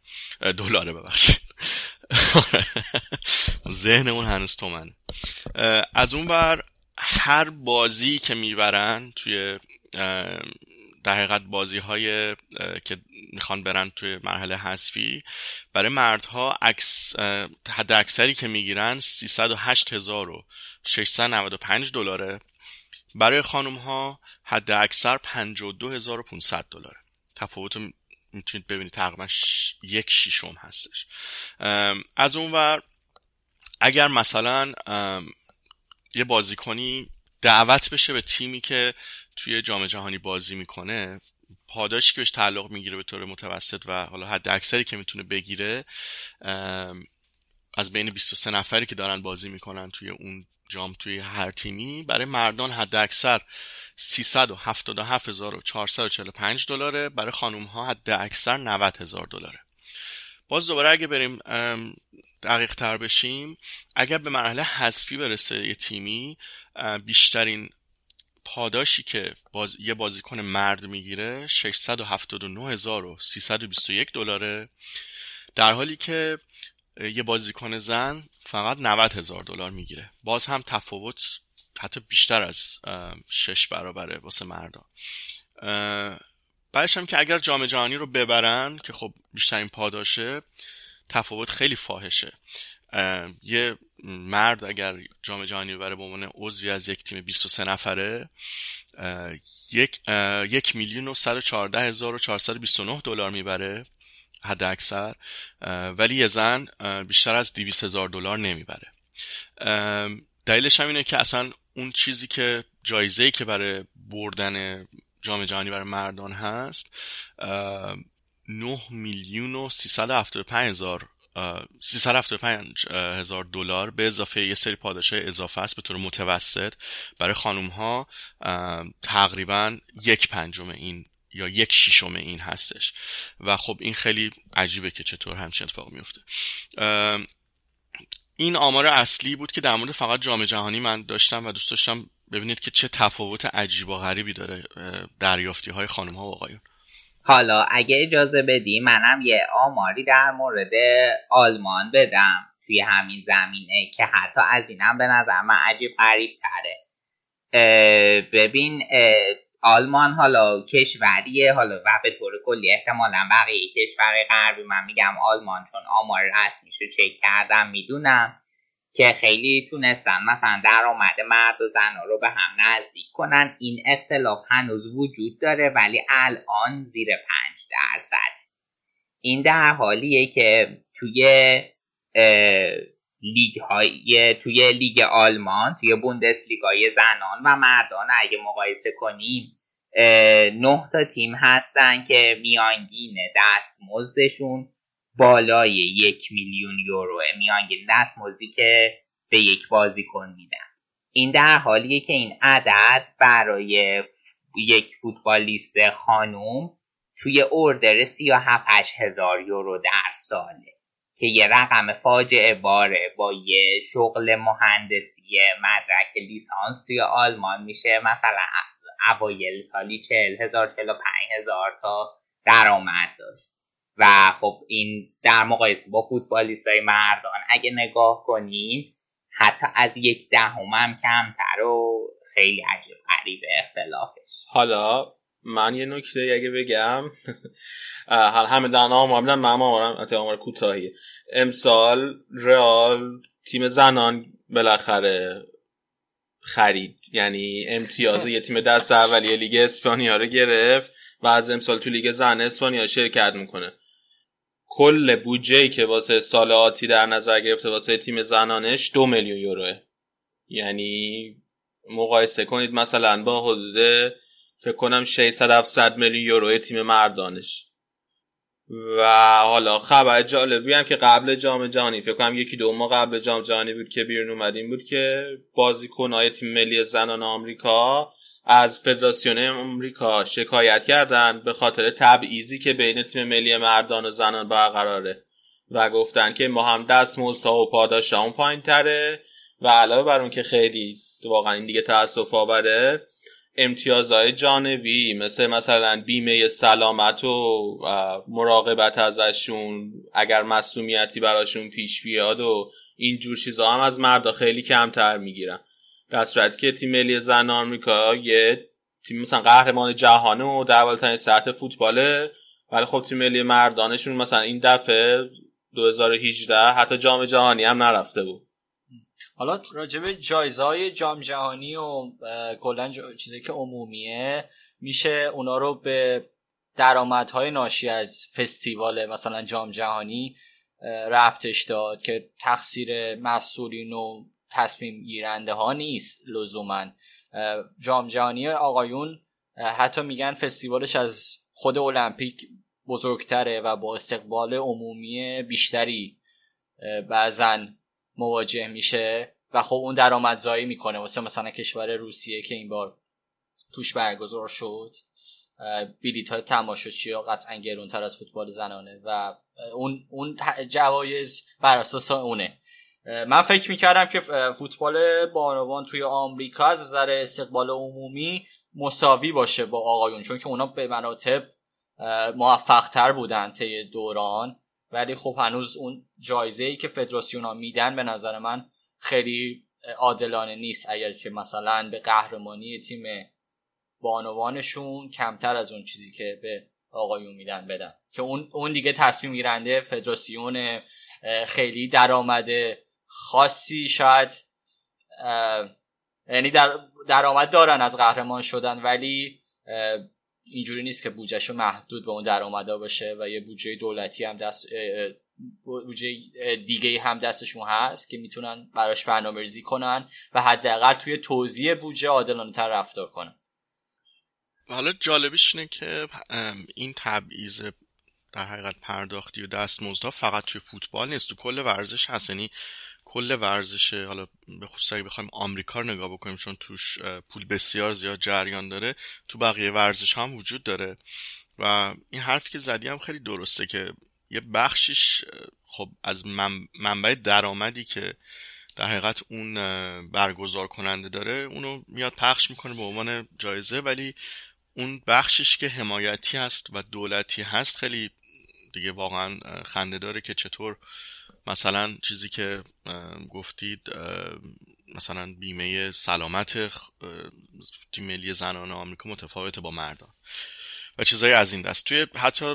دلاره ببخشید. ذهنمون هنوز تومنه. از اون بر هر بازی که می‌برن توی در حقیقت بازی های که می‌خوان برن توی مرحله حذفی. برای مردها عکس حد اکثری که می‌گیرن 308695 دلاره. برای خانم ها حد اکثر 52500 دلاره. تفاوت می‌تونید ببینید تقریبا ش... یک شیشم هستش. از اون ور اگر مثلا یه بازیکنی دعوت بشه به تیمی که توی جام جهانی بازی می‌کنه پاداشی که بهش تعلق می‌گیره به طور متوسط و حالا حد اکثری که می‌تونه بگیره از بین 23 نفری که دارن بازی می‌کنن توی اون جام توی هر تیمی برای مردان حد اکثر 377445 دلاره برای خانوم ها حد اکثر 90 هزار دلاره. باز دوباره اگه بریم دقیق تر بشیم اگر به مرحله حذفی برسه یه تیمی بیشترین پاداشی که باز... یه بازیکن مرد می‌گیره 679321 دلاره. در حالی که یه بازیکن زن فقط 90 هزار دلار می‌گیره. باز هم تفاوت حتی بیشتر از شش برابره واسه مردان بعدش هم که اگر جام جهانی رو ببرن که خب بیشترین پاداشه تفاوت خیلی فاحشه. یه مرد اگر جام جهانی ببره به عنوان عضوی از یک تیم 23 نفره یک یک میلیون و 114 هزار و 429 دلار می‌بره حد اکثر ولی یه زن بیشتر از 200 هزار دلار نمی‌بره. دلیلش هم اینه که اصلا اون چیزی که جایزه که برای بردن جام جهانی برای مردان هست 9 میلیون و 375 هزار 375 هزار دلار به اضافه یه سری پاداش اضافه است به طور متوسط برای خانوم ها تقریبا یک پنجم این یا یک شیشم این هستش. و خب این خیلی عجیبه که چطور همچین اتفاق میفته این آمار اصلی بود که در مورد فقط جام جهانی من داشتم و دوست داشتم ببینید که چه تفاوت عجیب و غریبی داره دریافتی های خانم ها و آقایون. حالا اگه اجازه بدی منم یه آماری در مورد آلمان بدم توی همین زمینه که حتی از اینم به نظر من عجیب غریب تره ببین آلمان حالا کشوریه حالا و به طور کلی احتمالا بقیه کشور غربی من میگم آلمان چون آمار رسمیش رو چک کردم می‌دونم. که خیلی تونستن مثلا درآمد مرد و زن رو به هم نزدیک کنن. این اختلاف هنوز وجود داره ولی الان زیر پنج درصد. این در حالیه که توی لیگ های توی لیگ آلمان توی بوندس لیگای زنان و مردان اگه مقایسه کنیم نه تا تیم هستن که میانگین دست مزدشون بالای یک میلیون یورو. میانگین دست مزدی که به یک بازیکن میدن. این در حالیه که این عدد برای یک فوتبالیست خانوم توی اردر 37 هزار یورو در ساله که یه رقم فاجعه باره. با یه شغل مهندسی مدرک لیسانس توی آلمان میشه مثلا اوایل سالی 40 هزار 45 هزار تا درآمد داشت. و خب این در مقایسه با فوتبالیست های مردان اگه نگاه کنین حتی از یک دهم هم کمتر و خیلی عجیب غریب اختلافش. حالا من یه نکته اگه بگم حال همه آمار میدن من آمارم کوتاهی امسال رئال تیم زنان بالاخره خرید. یعنی امتیاز یه تیم دست اولیه لیگ اسپانیا رو گرفت و از امسال تو لیگ زن اسپانیا شرکت می‌کنه. کل بودجه که واسه سال آتی در نظر گرفته واسه تیم زنانش دو میلیون یوروه. یعنی مقایسه کنید مثلا با حدود فکر کنم 600 700 میلیون یورو تیم مردانش. و حالا خبر جالبی هم که قبل جام جهانی فکر کنم یکی دو ماه قبل جام جهانی بود که بیرون اومدیم بود که بازیکنهای تیم ملی زنان آمریکا از فدراسیون آمریکا شکایت کردن به خاطر تبعیضی که بین تیم ملی مردان و زنان برقراره و گفتن که ما هم دستمزدها و پاداشمون پایین تره و علاوه بر اون که خیلی واقعا این دیگه تاسف آوره امتیازهای جانبی مثل مثلا بیمه سلامت و مراقبت ازشون اگر مصومیتی براشون پیش بیاد و این جور چیزا هم از مردا خیلی کمتر می‌گیرن. در صورتی که تیم ملی زن آمریکا یه تیم مثلا قهرمان جهانه و در بالاترین سطح فوتباله ولی خب تیم ملی مردانشون مثلا این دفعه 2018 حتی جام جهانی هم نرفته بود. حالا راجب جایزه های جام جهانی و کلا چیزی که عمومیه میشه اونا رو به درآمدهای ناشی از فستیوال مثلا جام جهانی ربطش داد که تقصیر مسئولین و تصمیم گیرنده ها نیست لزوما. جام جهانی آقایون حتی میگن فستیوالش از خود المپیک بزرگتره و با استقبال عمومی بیشتری بعضا مواجه میشه و خب اون درآمدزایی می‌کنه. واسه مثلا کشور روسیه که این بار توش برگزار شد بلیط های تماشاچی ها قطعا گرونتر از فوتبال زنانه و اون اون جوایز بر اساس اونه. من فکر می‌کردم که فوتبال بانوان توی آمریکا از نظر استقبال عمومی مساوی باشه با آقایون چون که اونا به مراتب موفق تر بودن طی دوران. ولی خب هنوز اون جایزه ای که فدراسیون ها میدن به نظر من خیلی عادلانه نیست. اگر که مثلا به قهرمانی تیم بانوانشون کمتر از اون چیزی که به آقایون میدن بدن. که اون اون دیگه تصمیم گیرنده فدراسیون خیلی درآمد خاصی شاید یعنی در درآمد دارن از قهرمان شدن ولی اینجوری نیست که بودجهشو محدود به اون درآمدا باشه و یه بودجه دولتی هم دست بودجه دیگه هم دستشون هست که می‌تونن براش برنامه‌ریزی کنن و حداقل توی توزیع بودجه عادلانه تر رفتار کنن. حالا جالبش اینه که این تبعیض در حقیقت پرداختی و دستمزدها فقط توی فوتبال نیست تو کل ورزش هست. یعنی کل ورزش حالا به خصوص اگه بخوایم آمریکا رو نگاه بکنیم چون توش پول بسیار زیاد جریان داره تو بقیه ورزش هم وجود داره. و این حرفی که زدی هم خیلی درسته که یه بخشیش خب از منبع درآمدی که در حقیقت اون برگزار کننده داره اونو میاد پخش می‌کنه به عنوان جایزه. ولی اون بخشش که حمایتی هست و دولتی هست خیلی دیگه واقعا خنده داره که چطور مثلا چیزی که گفتید مثلا بیمه سلامت تیم ملی زنان آمریکا متفاوته با مردان و چیزایی از این دست. توی حتی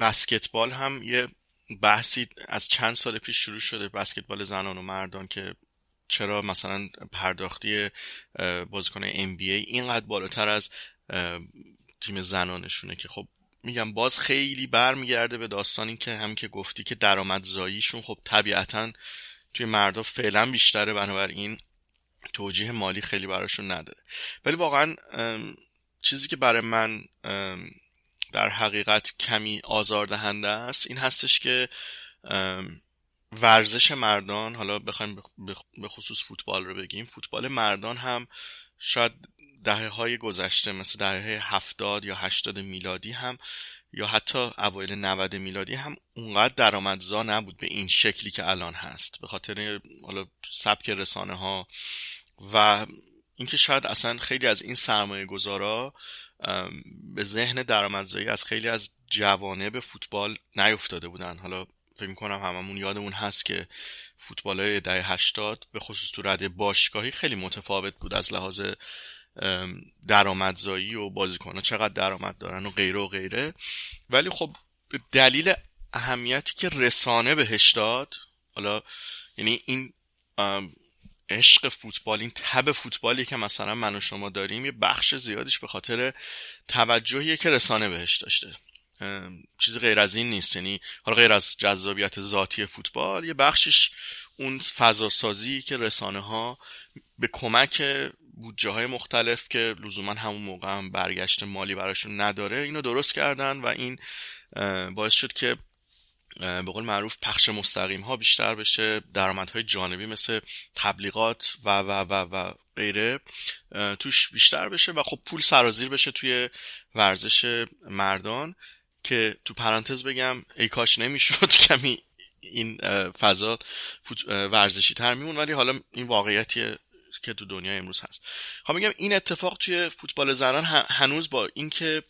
بسکتبال هم یه بحثی از چند سال پیش شروع شده بسکتبال زنان و مردان که چرا مثلا پرداختی بازیکن NBA اینقدر بالاتر از تیم زنانشونه که خب میگم باز خیلی برمیگرده به داستانی که هم که گفتی که درآمدزاییشون خب طبیعتا توی مردا فعلا بیشتره بنابراین توجیه مالی خیلی براشون نداره. ولی واقعا چیزی که برای من در حقیقت کمی آزاردهنده است این هستش که ورزش مردان حالا بخوایم به خصوص فوتبال رو بگیم فوتبال مردان هم شاید دهه های گذشته مثل دهه هفتاد یا هشتاد میلادی هم یا حتی اوایل 90 میلادی هم اونقدر درآمدزا نبود به این شکلی که الان هست. به خاطر حالا سبک رسانه ها و اینکه شاید اصلا خیلی از این سرمایه گذارا به ذهن درآمدزایی از خیلی از جوانه به فوتبال نیفتاده بودن. حالا فکر می‌کنم هممون یادمون هست که فوتبال های دهه هشتاد به خصوص تو رده باشگاهی خیلی متفاوت بود از لحاظ درآمدزایی و بازیکنها چقدر درآمد دارن و غیره و غیره. ولی خب دلیل اهمیتی که رسانه بهش داد حالا یعنی این عشق فوتبال این تب فوتبالی که مثلا من و شما داریم یه بخش زیادیش به خاطر توجهی که رسانه بهش داشته. چیز غیر از این نیست. یعنی حالا غیر از جذابیت ذاتی فوتبال یه بخشش اون فضا که رسانه ها به کمک بودجه های مختلف که لزوما همون موقع هم برگشت مالی براشون نداره اینو درست کردن و این باعث شد که به قول معروف پخش مستقیم ها بیشتر بشه درآمدهای جانبی مثل تبلیغات و و و و غیره توش بیشتر بشه و خب پول سرازیر بشه توی ورزش مردان که تو پرانتز بگم ای کاش نمی‌شد کمی این فضا ورزشی تر میمون ولی حالا این واقعیتیه. که تو دنیا امروز هست. خب میگم این اتفاق توی فوتبال زنان هنوز با اینکه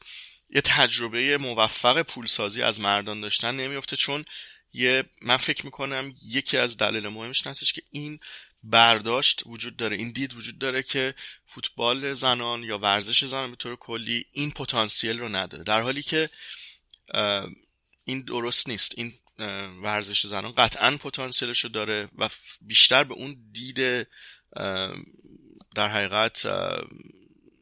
یه تجربه موفق پولسازی از مردان داشتن نمیفته چون یه من فکر می‌کنم یکی از دلایل مهمش هستش که این برداشت وجود داره این دید وجود داره که فوتبال زنان یا ورزش زنان به طور کلی این پتانسیل رو نداره. در حالی که این درست نیست. این ورزش زنان قطعا پتانسیلش رو داره و بیشتر به اون دید در حقیقت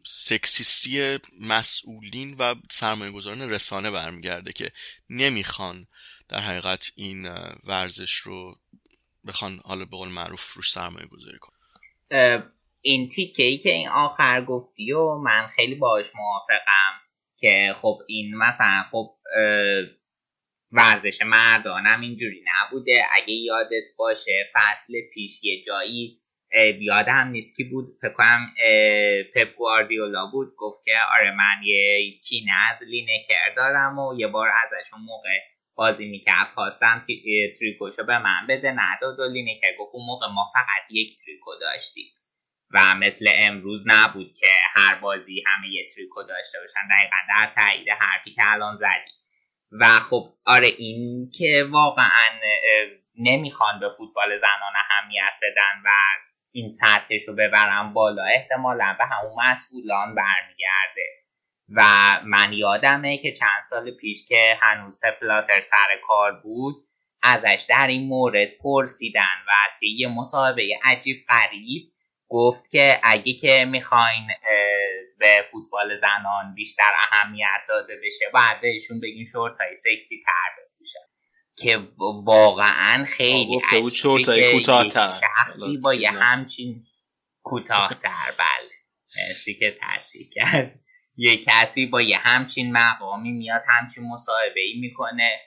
سکسیستی مسئولین و سرمایه گذاران رسانه برمیگرده که نمی‌خوان در حقیقت این ورزش رو بخوان حالا به قول معروف روش سرمایه گذاری اه، این تیکه ای که این آخر گفتی و من خیلی باش موافقم که خب این مثلا خب ورزش مردانم اینجوری نبوده. اگه یادت باشه فصل پیش یه جایی یادم نیست. کی بود؟ فکر کنم پپ گواردیولا بود. گفت که آره من یه کینه از لینکر دارم و یه بار ازش اون موقع بازی می‌کرد. خواستم تریکوشو به من بده. نداد و لینکر گفت اون موقع ما فقط یک تریکو داشتیم و مثل امروز نبود که هر بازی همه یه تریکو داشته باشن. دقیقا در تایید حرفی که الان زدی. و خب آره این که واقعا نمی‌خوان به فوتبال زنان اهمیت بدن و این سطحش رو ببرن بالا. احتمالا به همون مسئولان برمیگرده. و من یادمه که چند سال پیش که هنوز سپلاتر سر کار بود ازش در این مورد پرسیدن و توی یه مصاحبه عجیب غریب گفت که اگه که می‌خواین به فوتبال زنان بیشتر اهمیت داده بشه باید بهشون بگین شورت های سکسی تر که واقعا خیلی گفته بود شورتای کوتاه‌تر. شخصی با یه. همچین کوتاهتر بله. مرسی که تحصیل کرد. یه کسی با یه همچین مقامی میاد همچین مصاحبه ای می‌کنه.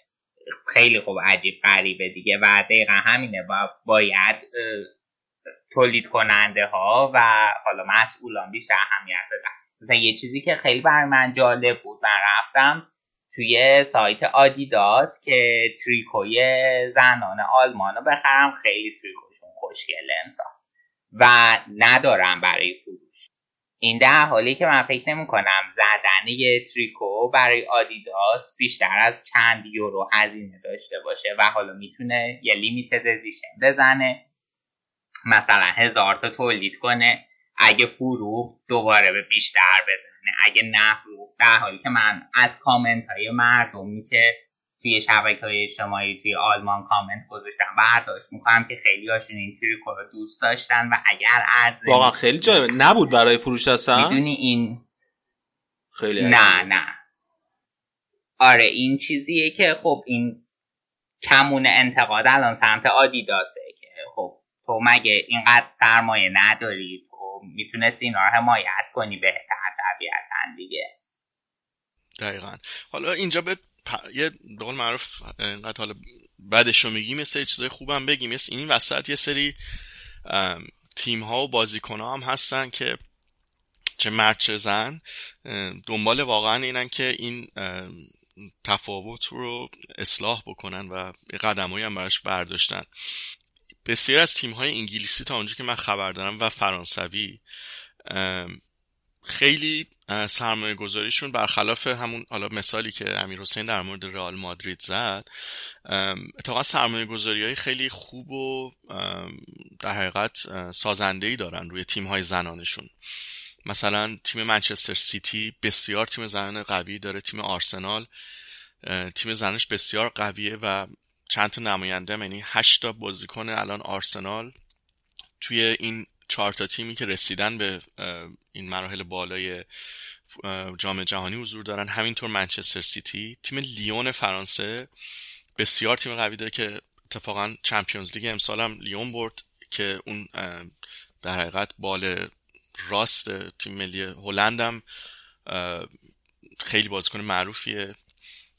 خیلی خوب عجیب غریبه دیگه. و دقیقا همینه. با باید تولید کننده ها و حالا مسئولان بیشتر اهمیت بدن. مثلا یه چیزی که خیلی برای من جالب بود من رفتم توی سایت آدیداس که تریکوی زنان آلمان رو بخرم. خیلی تریکوشون خوشگله امسال و ندارم برای فروش. این در حالی که من فکر نمی کنم زدن Trikot برای آدیداس بیشتر از چند یورو هزینه داشته باشه و حالا می‌تونه یه limited edition بزنه. مثلا هزار تا تولید کنه. اگه فروخت دوباره به بیشتر بزنه. اگه نفروخت در حالی که من از کامنت های مردمی که توی شبکه های اجتماعی توی آلمان کامنت گذاشتن برداشت می‌کنم که خیلی هاشون این Trikot رو دوست داشتن و اگر ارزش واقعا خیلی جالبه نبود برای فروش هستن؟ می‌دونی این خیلی نه. نه. آره این چیزیه که خب این کمون انتقاد الان سمت آدیداسه که خب تو مگه اینقدر سرمایه نداری؟ تو می‌تونستی اینا رو حمایت کنی بهتر طبیعتا دیگه. دقیقا. حالا اینجا به پ- یه به قول معروف اینقدر حالا بعدش رو میگیم یه سری چیزای خوبم بگیم. مثل این وسط یه سری تیم ها و بازیکن ها هم هستن که چه مرد زن دنبال واقعا اینن که این تفاوت رو اصلاح بکنن و قدمایی هم براش برداشتن. بسیار از تیم های انگلیسی تا اونجا که من خبر دارم و فرانسوی خیلی سرمایه گذاریشون برخلاف همون حالا مثالی که امیر حسین در مورد رئال مادرید زد اتفاقا سرمایه گذاری های خیلی خوب و در حقیقت سازنده دارن روی تیم های زنانشون. مثلا تیم منچستر سیتی بسیار تیم زنان قوی داره تیم آرسنال تیم زنش بسیار قویه و چند تا نماینده یعنی هشت تا بازیکن الان آرسنال توی این چهار تا تیمی که رسیدن به این مراحل بالای جام جهانی حضور دارن. همینطور منچستر سیتی. تیم لیون فرانسه. بسیار تیم قوی داره که اتفاقا چمپیونز لیگ امسال هم لیون برد که اون در حقیقت بال راست تیم ملی هلند هم خیلی بازیکن معروفیه.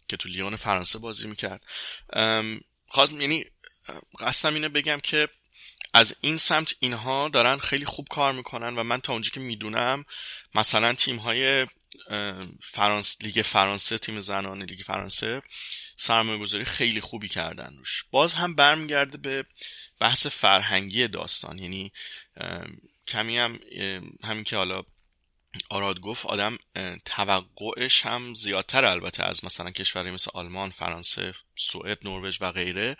که تو لیون فرانسه بازی می‌کرد. خواست یعنی قصدم اینه بگم که از این سمت اینها دارن خیلی خوب کار می‌کنن و من تا اونجا که می‌دونم مثلا تیم های فرانس لیگ فرانسه تیم زنان لیگ فرانسه سرمایه گذاری خیلی خوبی کردن روش. باز هم برمیگرده به بحث فرهنگی داستان. یعنی کمی هم همین که حالا آراد گفت آدم توقعش هم زیادتر البته از مثلا کشوری مثل آلمان فرانسه سوئد نروژ و غیره.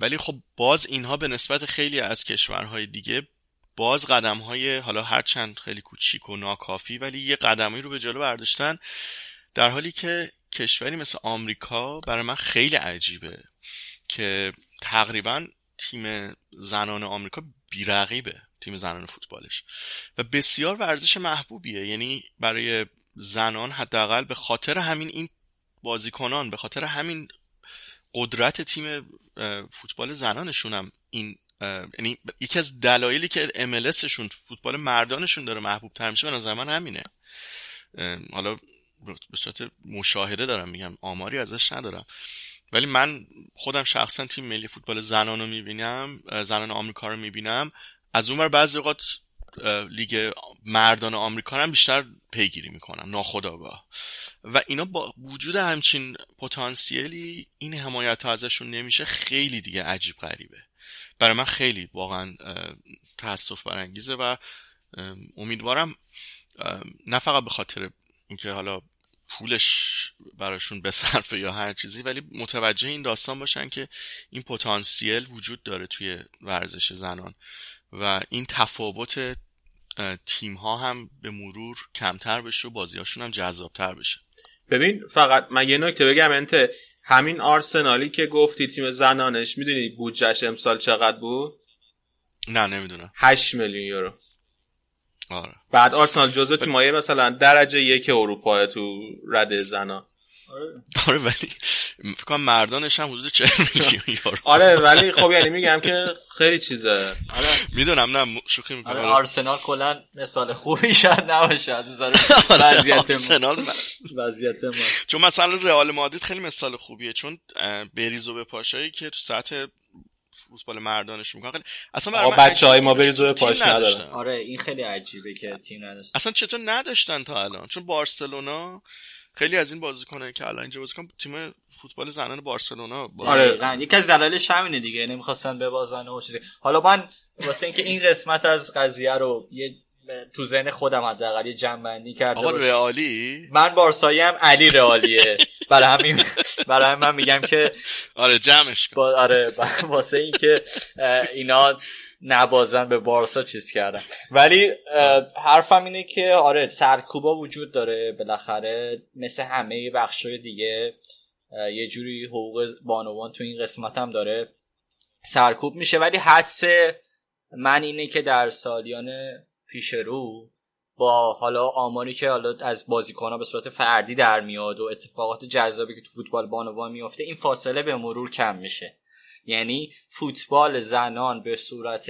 ولی خب باز اینها به نسبت خیلی از کشورهای دیگه باز قدم های حالا هرچند خیلی کوچیک و ناکافی ولی یه قدمی رو به جلو برداشتن. در حالی که کشوری مثل آمریکا برای من خیلی عجیبه که تقریبا تیم زنان آمریکا بیرقیبه. تیم زنان فوتبالش. و بسیار ورزش محبوبیه. یعنی برای زنان حداقل به خاطر همین این بازیکنان به خاطر همین قدرت تیم فوتبال زنانشون هم این یعنی یکی از دلایلی که شون فوتبال مردانشون داره محبوب تر میشه به نظر من همینه. حالا به صورت مشاهده دارم میگم آماری ازش ندارم. ولی من خودم شخصا تیم ملی فوتبال زنان رو می‌بینم زنان آمریکا رو می‌بینم. از اونور بعضی اوقات لیگ مردان آمریکا هم بیشتر پیگیری می‌کنم ناخداگاه و اینا با وجود همچین پتانسیلی این حمایت ها ازشون نمیشه خیلی دیگه عجیب غریبه. برای من خیلی واقعا تاسف برانگیزه و امیدوارم نه فقط به خاطر اینکه حالا پولش براشون بصرفه یا هر چیزی ولی متوجه این داستان باشن که این پتانسیل وجود داره توی ورزش زنان. و این تفاوت تیم ها هم به مرور کمتر بشه و بازیاشون هم جذابتر بشه. ببین فقط من یه نکته بگم انت همین آرسنالی که گفتی تیم زنانش می‌دونی بودجهش امسال چقدر بود؟ نه نمی‌دونم. 8 میلیون یورو. آره. بعد آرسنال جزو تیمایی مثلا درجه یک اروپا تو رده زنا آره. ولی فکر کنم مردانش هم حدود 40 میلیون یورو. آره ولی خب یعنی میگم که خیلی چیزه. آره. می‌دونم نه شوخی می‌کنم. آره آرسنال کلا مثال خوبی شاید نباشه از نظر آره، وضعیت ما. آرسنال وضعیت ما. چون مثلا رئال مادرید خیلی مثال خوبیه چون بریزو به پاشایی که تو سطح فوتبال مردانش می‌کنن خیلی اصلا برای بچه های ما عجیبه بریزو به که تیم پاش نداشتن. ندارن. آره این خیلی عجیبه که تیم نداشت. اصلا چطور نداشتن تا الان؟ چون بارسلونا خیلی از این بازیکنه که الان اینجا بازی کنن تیم فوتبال زنان بارسلونا بازی آره. یکی از دلایلش همینه دیگه نمی‌خواستن ببازن و چیزی حالا من واسه اینکه این قسمت از قضیه رو یه تو ذهن خودم حداقل یه جنبندی کرده آقا. رئالی من بارسایی هم علی رئالیه برای همین برای همین من میگم که آره جمعش کن با آره واسه اینکه اینا نبازن به بارسا چیز کردن ولی حرفم اینه که آره سرکوبا وجود داره بالاخره. مثل همه بخشای دیگه یه جوری حقوق بانوان تو این قسمت هم داره سرکوب میشه. ولی حدس من اینه که در سالیان پیش رو با حالا آماری که حالا از بازیکنها به صورت فردی در میاد و اتفاقات جذابی که تو فوتبال بانوان میفته این فاصله به مرور کم میشه. یعنی فوتبال زنان به صورت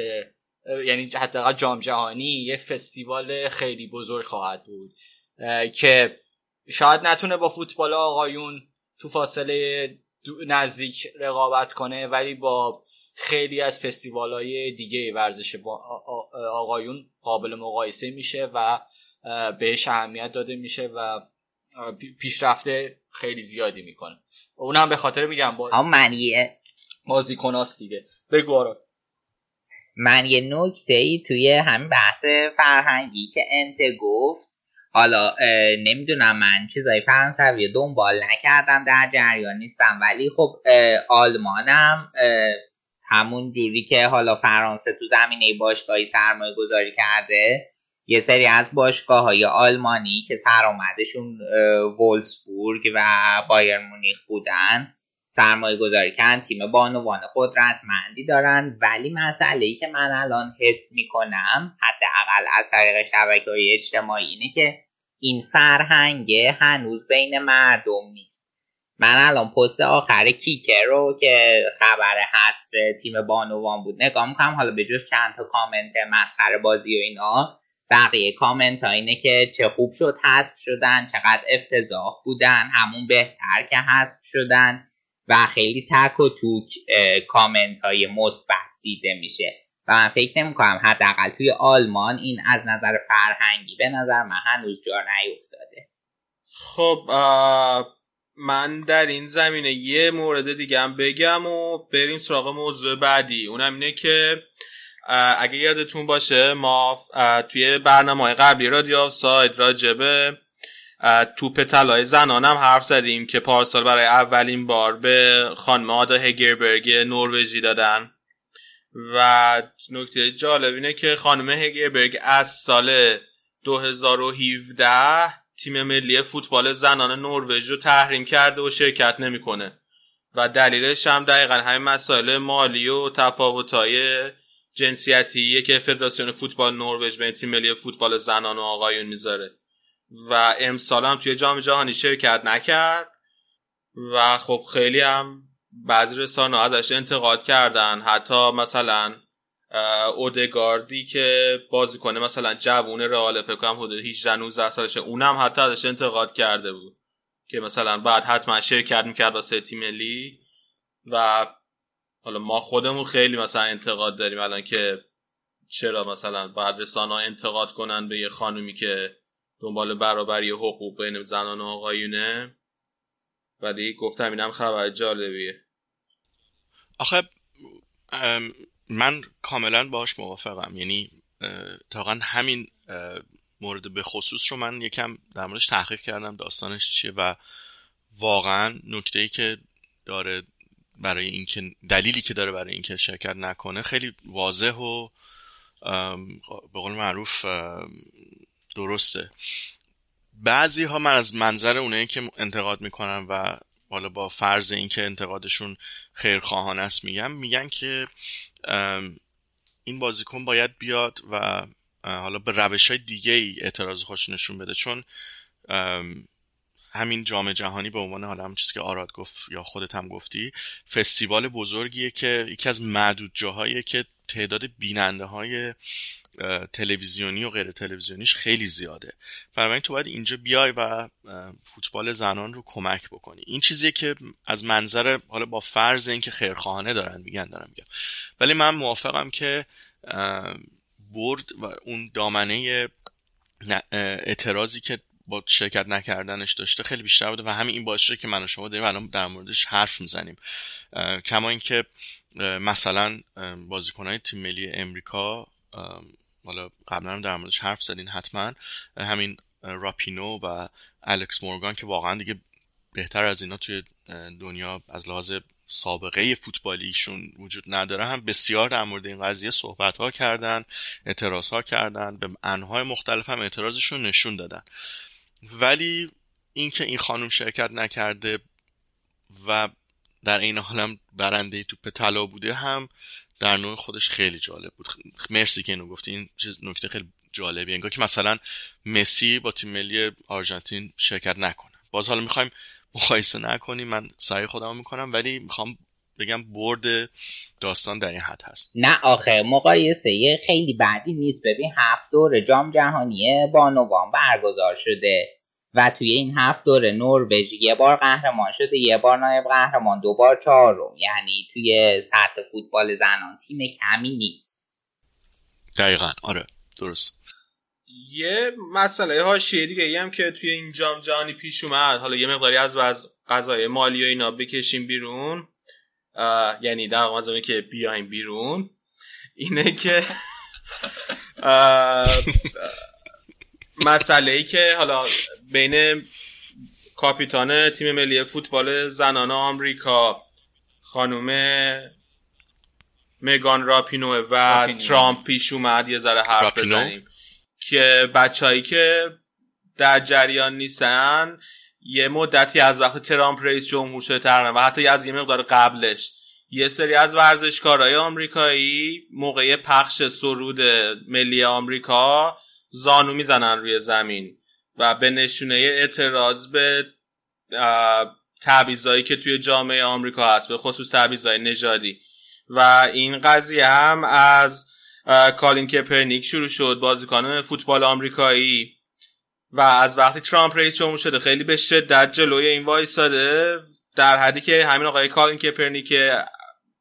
یعنی حداقل جام جهانی یه فستیوال خیلی بزرگ خواهد بود که شاید نتونه با فوتبال آقایون تو فاصله نزدیک رقابت کنه ولی با خیلی از فستیوال های دیگه ورزش با آقایون قابل مقایسه میشه و بهش اهمیت داده میشه و پیشرفته خیلی زیادی می‌کنه. اونم به خاطر میگم با اما من یه بازیکناست دیگه بگو. من یه نکته ای توی همین بحث فرهنگی که انت گفت حالا نمی‌دونم من چیزای فرانسوی دنبال نکردم در جریان نیستم ولی خب آلمانم همون جوری که حالا فرانسه تو زمینه باشگاهی سرمایه گذاری کرده یه سری از باشگاه های آلمانی که سرآمدشون وولسبورگ و بایر مونیخ بودن سرمایه گذاری کردن تیم بانوان قدرتمندی دارن ولی مسئله ای که من الان حس می‌کنم حداقل از طریق شبکه های اجتماعی اینه که این فرهنگ هنوز بین مردم نیست. من الان پست آخر کیکر رو که خبر حذف تیم بانوان بود نگاه می‌کنم حالا به جز چند تا کامنت مسخره بازی و اینا بقیه کامنت ها اینه که چه خوب شد حذف شدن چقدر افتضاح بودن همون بهتر که حذف شدن. و خیلی تک و توک کامنت های مثبت دیده میشه. و من فکر نمی کنم حداقل توی آلمان این از نظر فرهنگی به نظر من هنوز جا نیفتاده. خب من در این زمینه یه مورد دیگه هم بگم و بریم سراغ موضوع بعدی. اونم اینه که اگه یادتون باشه ما توی برنامه قبلی رادیو ساید راجبه توپ طلای زنانم حرف زدیم که پارسال برای اولین بار به خانم آدا هگربرگ نروژی دادن. و نکته جالب اینه که خانم هگربرگ از سال 2017 تیم ملی فوتبال زنان نروژ رو تحریم کرده و شرکت نمی‌کنه. و دلیلش هم دقیقا همین مسائل مالی و تفاوت‌های جنسیتیه که فدراسیون فوتبال نروژ بین تیم ملی فوتبال زنان و آقایون می‌ذاره. و امسال هم توی جام جهانی شرکت نکرد و خب خیلی هم بعضی رسانه ازش انتقاد کردن. حتی مثلا اودگاردی که بازیکن مثلا جوون رئال فکر کنم حدود 18 19 سالشه اونم حتی ازش انتقاد کرده بود که مثلا بعد حتما شرکت می‌کرد واسه تیم ملی. و حالا ما خودمون خیلی مثلا انتقاد داریم الان که چرا مثلا باید رسانه انتقاد کنن به یه خانومی که دنبال برابری حقوق بین زنان و آقایونه. ولی گفتم اینم خبر جالبیه. آخه من کاملا باهاش موافقم. یعنی اه، اتفاقا همین مورد به خصوص رو من یکم در موردش تحقیق کردم داستانش چیه و واقعا نکته ای که داره برای اینکه دلیلی که داره برای اینکه شرکت نکنه خیلی واضح و ام، به قول معروف درسته. بعضی ها من از منظر اونایی که انتقاد می‌کنن و حالا با فرض اینکه انتقادشون خیرخواهانه است میگم میگن که این بازیکن باید بیاد و حالا به روش های دیگه اعتراض خوش نشون بده. چون همین جام جهانی به عنوان حالا همون چیزی که آراد گفت یا خودت هم گفتی فستیوال بزرگیه که یکی از معدود جاهاییه که تعداد بیننده های تلویزیونی و غیر تلویزیونیش خیلی زیاده. بنابراین تو باید اینجا بیای و فوتبال زنان رو کمک بکنی. این چیزیه که از منظر حالا با فرض اینکه خیرخواهانه دارن میگن دارم میگم ولی من موافقم که برد و اون دامنه اعتراضی که با شرکت نکردنش داشته خیلی بیشتر بوده و همین این باعث شده که من و شما داریم الان در موردش حرف می‌زنیم. کما اینکه مثلا بازیکنهای تیم ملی امریکا حالا قبلا هم در موردش حرف زدین حتما. همین راپینو و الکس مورگان که واقعا دیگه بهتر از اینا توی دنیا از لحاظ سابقه فوتبالیشون وجود نداره. هم بسیار در مورد این قضیه صحبت ها کردن اعتراض ها کردن به انواع مختلف هم اعتراضشون نشون دادن. ولی اینکه این خانم شرکت نکرده و در این هم برنده توپ طلا بوده هم در نوع خودش خیلی جالب بود. مرسی که اینو گفتی. این چیز نکته خیلی جالبی انگار که مثلا مسی با تیم ملی آرژانتین شرکت نکنه. باز حالا می‌خوایم مقایسه نکنیم. من سعی خودم می‌کنم ولی می‌خوام بگم برد داستان در این حد هست. نه آخه مقایسه. خیلی بعدی نیست. ببین هفت دور جام جهانی بانوان برگزار شده و توی این هفت دوره نروژ یه بار قهرمان شده یه بار نایب قهرمان دو بار چهارم. یعنی توی سطح فوتبال زنان تیم کمی نیست. دقیقا. آره درست. یه مسئله حاشیه دیگه ای هم که توی این جام جهانی پیش اومد. حالا یه مقداری از از قضای مالی و اینا بکشیم بیرون. یعنی در از اونی که بیایم بیرون اینه که مسئله ای که حالا بین کاپیتان تیم ملی فوتبال زنان آمریکا خانم مگان راپینو و. ترامپ پیش اومد یه ذره حرف راپینو؟ بزنیم که بچههایی که در جریان نیستن یه مدتی از وقت ترامپ رئیس جمهور شده و حتی از یه مقدار قبلش. یه سری از ورزشکارهای آمریکایی موقع پخش سرود ملی آمریکا زانو می‌زنن روی زمین و به نشونه اعتراض به تبعیضایی که توی جامعه آمریکا هست به خصوص تبعیضای نژادی. و این قضیه هم از کالین کپرنیک شروع شد بازیکن فوتبال آمریکایی. و از وقتی ترامپ رئیس جمهور شده خیلی به شدت جلوی این وایساده در حدی که همین آقای کالین کپرنیک که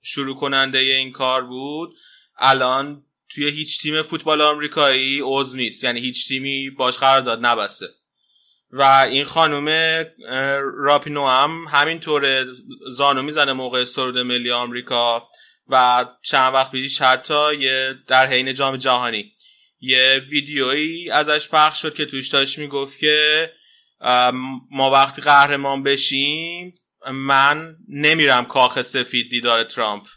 شروع کننده این کار بود الان توی هیچ تیم فوتبال آمریکایی عضو نیست. یعنی هیچ تیمی باش قرارداد نبسته. و این خانم راپینو هم همینطور زانو می‌زنه موقع سرود ملی آمریکا و چند وقت پیش حتی یه در حین جام جهانی یه ویدیویی ازش پخش شد که توش داشت می‌گفت که ما وقتی قهرمان بشیم من نمیرم کاخ سفید دیدار ترامپ.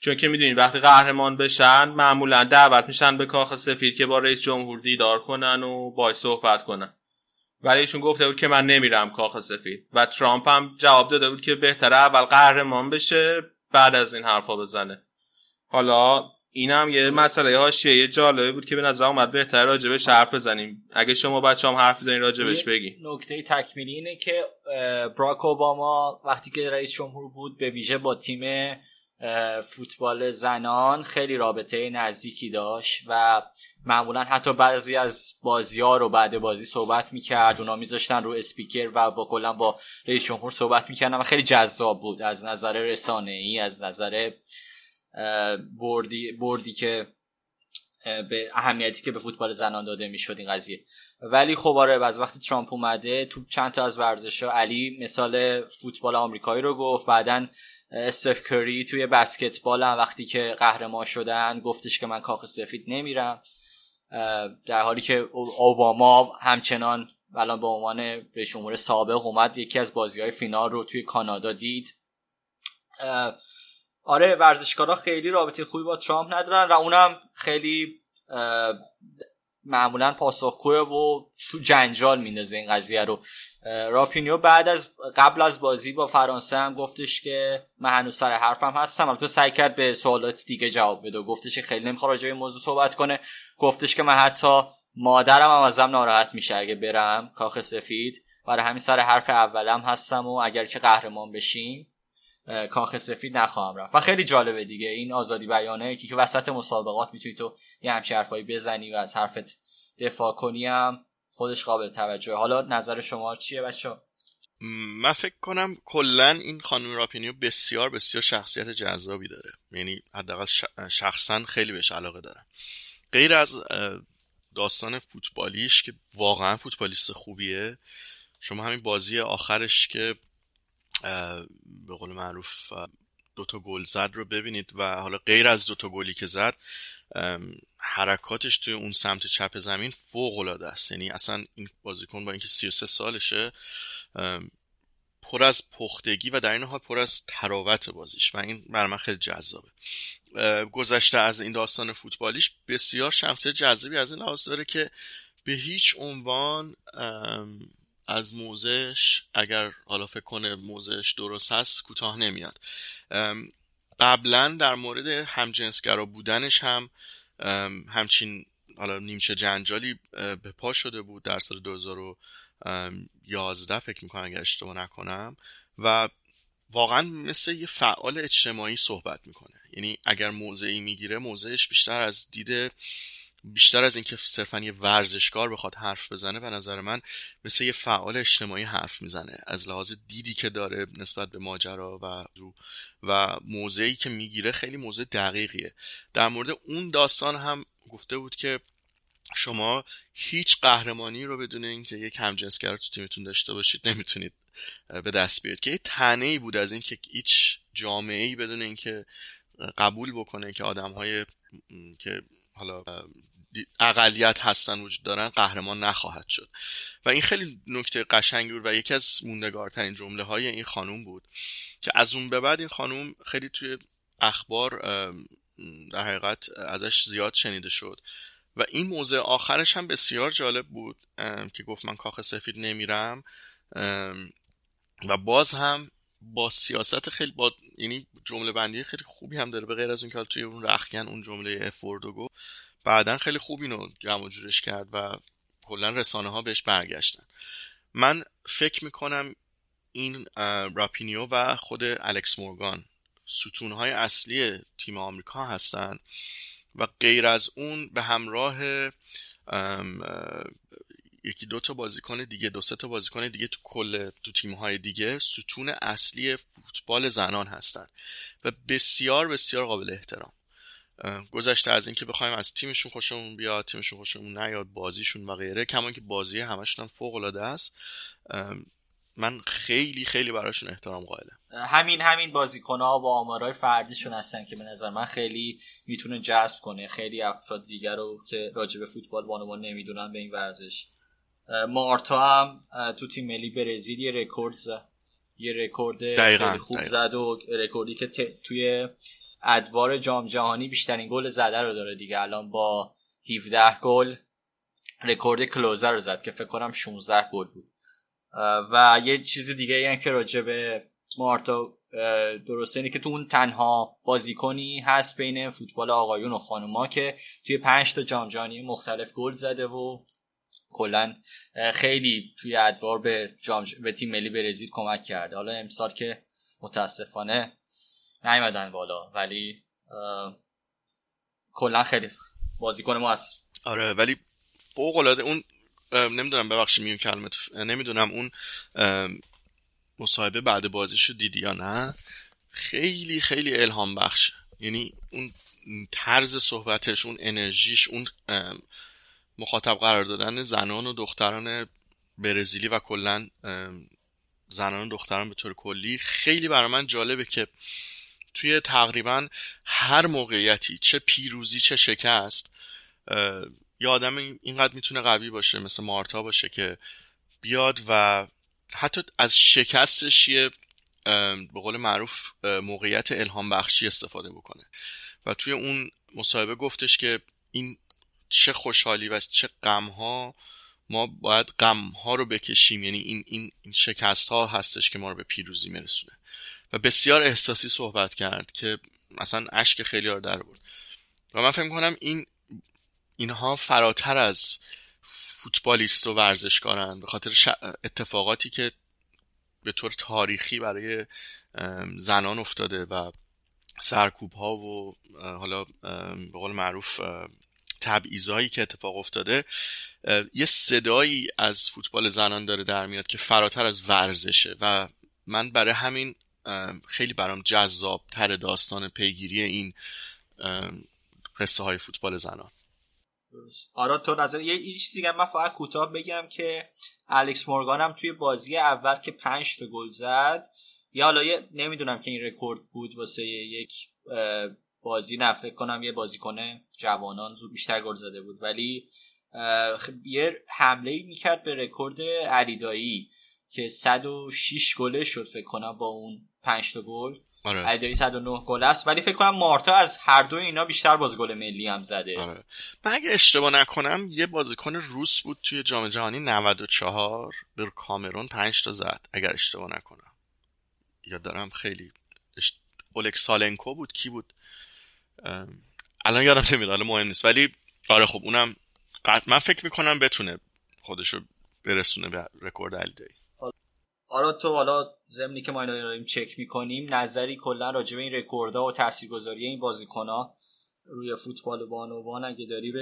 چون که می‌دونید وقتی قهرمان بشن معمولا دعوت میشن به کاخ سفید که با رئیس جمهور دیدار کنن و باش صحبت کنن. ولی ایشون گفته بود که من نمیرم کاخ سفید. و ترامپ هم جواب داده بود که بهتره اول قهرمان بشه بعد از این حرفا بزنه. حالا اینم یه مسئله حاشیه جالبه بود که به نظر اومد بهتر راجبش حرف بزنیم. اگه شما بچه هم حرفی دارین راجبش بگین. نکته تکمیلی اینه که براک اوباما وقتی که رئیس جمهور بود به ویژه با تیم فوتبال زنان خیلی رابطه نزدیکی داشت و معمولا حتی بعضی از بازی ها رو بعد بازی صحبت می‌کرد. اونا میذاشتن رو اسپیکر و با کلا با رئیس جمهور صحبت می‌کردن و خیلی جذاب بود از نظر رسانه ای از نظر بردی, بردی که به اهمیتی که به فوتبال زنان داده می‌شد این قضیه. ولی خب آره از وقتی ترامپ اومده تو چند تا از ورزش ها علی مثال فوتبال آمریکایی رو گفت بعدا استف کری توی بسکتبال هم وقتی که قهرمان شدن گفتش که من کاخ سفید نمیرم. در حالی که اوباما همچنان الان به عنوان رئیس جمهور سابق اومد یکی از بازی های فینال رو توی کانادا دید. آره ورزشکارا خیلی رابطه خوبی با ترامپ ندارن و اونم خیلی معمولا پاسخگوه و تو جنجال میندازه این قضیه رو. راپینیو بعد از قبل از بازی با فرانسه هم گفتش که من هنوز سر حرفم هستم. البته سعی کرد به سوالات دیگه جواب بده. گفتش که خیلی نمی‌خواد راجع به موضوع صحبت کنه. گفتش که من حتی مادرم هم ازم ناراحت میشه اگه برم کاخ سفید. برای همین سر حرف اولم هستم و اگر که قهرمان بشیم کاخ سفید نخواهم رفت. و خیلی جالبه دیگه این آزادی بیانه که, که وسط مسابقات می‌تونی تو یه همچی حرفایی بزنی و از حرفت دفاع کنی هم خودش قابل توجه حالا نظر شما چیه بچه من فکر کنم کلا این خانم راپینیو بسیار بسیار شخصیت جذابی داره. یعنی حداقل شخصا خیلی بهش علاقه دارم. غیر از داستان فوتبالیش که واقعا فوتبالیست خوبیه شما همین بازی آخرش که به قول معروف دوتا گل زد رو ببینید و حالا غیر از دوتا گلی که زد حرکاتش توی اون سمت چپ زمین فوق العاده است. یعنی اصلا این بازیکن با اینکه 33 سالشه پر از پختگی و در این حال پر از تراوت بازیش و این بر من خیلی جذابه. گذشته از این داستان فوتبالیش بسیار شخصیت جذابی از این لحاظ داره که به هیچ عنوان از موزش اگر حالا فکر کنه موزش درست هست کوتاه نمیاد. قبلا در مورد همجنسگرا بودنش هم همچین حالا نیمچه جنجالی به پا شده بود در سال 2011 فکر می‌کنم اگر اشتباه نکنم. و واقعا مثل یه فعال اجتماعی صحبت می‌کنه. یعنی اگر موضعی می‌گیره موضعش بیشتر از دید بیشتر از اینکه صرفا یه ورزشکار بخواد حرف بزنه به نظر من مثل یه فعال اجتماعی حرف می‌زنه. از لحاظ دیدی که داره نسبت به ماجرا و و موضعی که می‌گیره خیلی موضع دقیقیه. در مورد اون داستان هم گفته بود که شما هیچ قهرمانی رو بدون اینکه یک همجنسگر تو تیمتون داشته باشید نمی‌تونید به دست بیارید. که یه ای بود از اینکه هیچ جامعه ای بدون اینکه قبول بکنه که آدم های که حالا اقلیت هستن وجود دارن قهرمان نخواهد شد. و این خیلی نکته قشنگی بود و یکی از موندگارترین جمله های این خانوم بود که از اون به بعد این خانوم خیلی توی اخبار در حقیقت ازش زیاد شنیده شد. و این موضع آخرش هم بسیار جالب بود که گفت من کاخ سفید نمیرم و باز هم با سیاست خیلی با یعنی جمله بندی خیلی خوبی هم داره به غیر از اون که توی اون رخکن اون جمله افوردو گفت. بعدا خیلی خوب اینو جمع جورش کرد و کلا رسانه ها بهش برگشتن. من فکر می‌کنم این راپینیو و خود الکس مورگان ستون های اصلی تیم آمریکا هستن و غیر از اون به همراه یکی دو تا بازیکن دیگه دو سه تا بازیکن دیگه تو کل تو تیم های دیگه ستون اصلی فوتبال زنان هستن و بسیار بسیار قابل احترام. گذشته از اینکه بخوایم از تیمشون خوشمون بیاد تیمشون خوشمون نیاد بازیشون و غیره کمان که بازی همشون هم فوق العاده است من خیلی خیلی براشون احترام قائلم. همین همین بازیکن ها با آمارای فردیشون هستن که به نظر من خیلی می‌تونه جذب کنه. خیلی افراد دیگر رو که راجع به فوتبال بانوان نمی‌دونن به این ورزش. مارتا هم تو تیم ملی برزیل یه رکورد زد. یه رکورد خیلی خوب دقیقاً. زد و رکوردی که ت- توی ادوار جام جهانی بیشترین گل زده رو داره دیگه. الان با 17 گل رکورد کلوزر رو زد که فکر کنم 16 گل بود. و یه چیز دیگه ای هم که راجع به مارتا درسته اینه که تو اون تنها بازیکنی هست بین فوتبال آقایون و خانوما که توی پنج تا جام جهانی مختلف گل زده و کلا خیلی توی ادوار به جام به تیم ملی برزیل کمک کرده. حالا امسال که متاسفانه نیومدن بالا ولی کلا خیلی بازیکن ما آره ولی فوق العاده اون نمی‌دونم ببخشید میون کلمت اه، نمی‌دونم اون مصاحبه بعد بازیشو دیدی یا نه؟ خیلی خیلی الهام بخشه. یعنی اون طرز صحبتش اون انرژیش اون مخاطب قرار دادن زنان و دختران برزیلی و کلا زنان و دختران به طور کلی خیلی برای من جالبه که توی تقریبا هر موقعیتی چه پیروزی چه شکست یه آدم این- اینقدر می‌تونه قوی باشه مثل مارتا باشه که بیاد و حتی از شکستش یه به قول معروف موقعیت الهام بخشی استفاده بکنه. و توی اون مصاحبه گفتش که این چه خوشحالی و چه غمها ما باید غمها رو بکشیم. یعنی این این این شکست ها هستش که ما رو به پیروزی میرسونه. و بسیار احساسی صحبت کرد که مثلا اشک خیلی رو در برد. و من فکر کنم این اینها فراتر از فوتبالیست و ورزشکارن به خاطر اتفاقاتی که به طور تاریخی برای زنان افتاده و سرکوب ها و حالا به قول معروف تبعیضایی که اتفاق افتاده یه صدایی از فوتبال زنان داره در میاد که فراتر از ورزشه و من برای همین خیلی برام جذاب تر داستان پیگیری این قصه های فوتبال زنان. آرا تو نظر یه چیزی دیگه من فقط کوتاه بگم که الکس مورگان هم توی بازی اول که پنج تا گل زد یا حالا نمی‌دونم که این رکورد بود واسه یک بازی نه فکر کنم یه بازیکن جوانان زود بیشتر گل زده بود. ولی اه، خ- یه حمله ای می‌کرد به رکورد علی دایی که 106 گله‌ش فکر کنم با اون پنج تا گل. آره. علی دایی 109 گل است. ولی فکر کنم مارتا از هر دوی اینا بیشتر باز گل ملی هم زده. آره. من اگه اشتباه نکنم یه بازیکن روس بود توی جام جهانی 94 به کامرون 5 تا زد اگر اشتباه نکنم. یا دارم خیلی اش... اولگ سالنکو بود کی بود؟ ام، الان یادم نمیاد حالا مهم نیست. ولی آره خب اونم قط... من فکر می‌کنم بتونه خودشو برسونه به رکورد علی دایی آرا تو حالا ضمنی که ما اینا داریم چک می‌کنیم نظری کلا راجع به این رکوردها و تاثیرگذاری این بازیکنها روی فوتبال بانوان اگه داری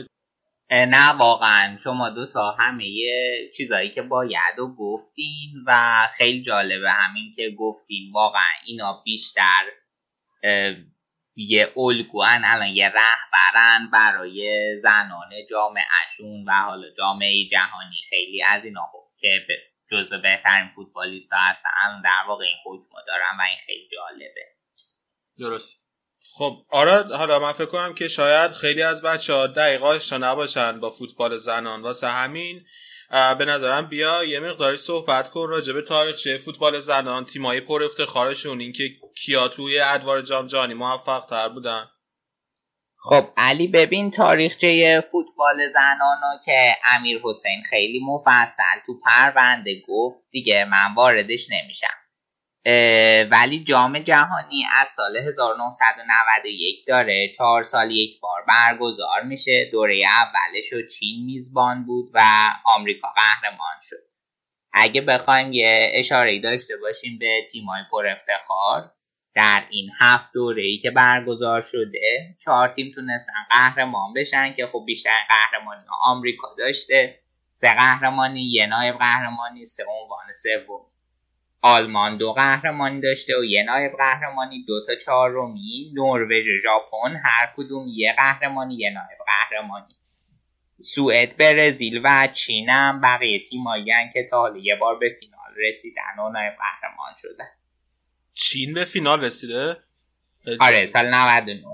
اه، نه واقعا. شما دو تا همه چیزایی که باید و گفتین و خیلی جالبه همین که گفتین. واقعا اینا بیشتر یه الگوان الان یه رهبرن برای زنان جامعهشون و حالا جامعه جهانی. خیلی از اینا خب که به جزو بهترین فوتبالیست ها هستن. الان در واقع این حکم دارن و این خیلی جالبه. درست. خب آره حالا من فکر کنم که شاید خیلی از بچه ها دقیقا آشنا نباشن با فوتبال زنان. واسه همین به نظرم بیا یه مقداری صحبت کن راجع به تاریخچه فوتبال زنان تیمایی پر افتخارشون اینکه کیا توی ادوار جام جهانی موفق تر بودن. خب علی ببین تاریخچه فوتبال زنانو که امیر حسین خیلی مفصل تو پرونده گفت دیگه من واردش نمیشم. ولی جام جهانی از سال 1991 داره. چهار سال یک بار برگزار میشه. دوره اولش رو چین میزبان بود و آمریکا قهرمان شد. اگه بخوایم یه اشاره داشته باشیم به تیمای پر افتخار در این هفت دوره ای که برگزار شده چهار تیم تونستن قهرمان بشن که خب بیشتر قهرمانی آمریکا داشته سه قهرمانی یه نایب قهرمانی سه عنوان سوم. آلمان دو قهرمانی داشته و یه نایب قهرمانی دو تا چهارمی. نروژ ژاپن هر کدوم یه قهرمانی یه نایب قهرمانی. سوئد برزیل و چین هم بقیه تیمایی هن که تا حالا یه بار به فینال رسیدن و نایب قهرمان شدن. چین به فینال رسیده؟ آره سال 99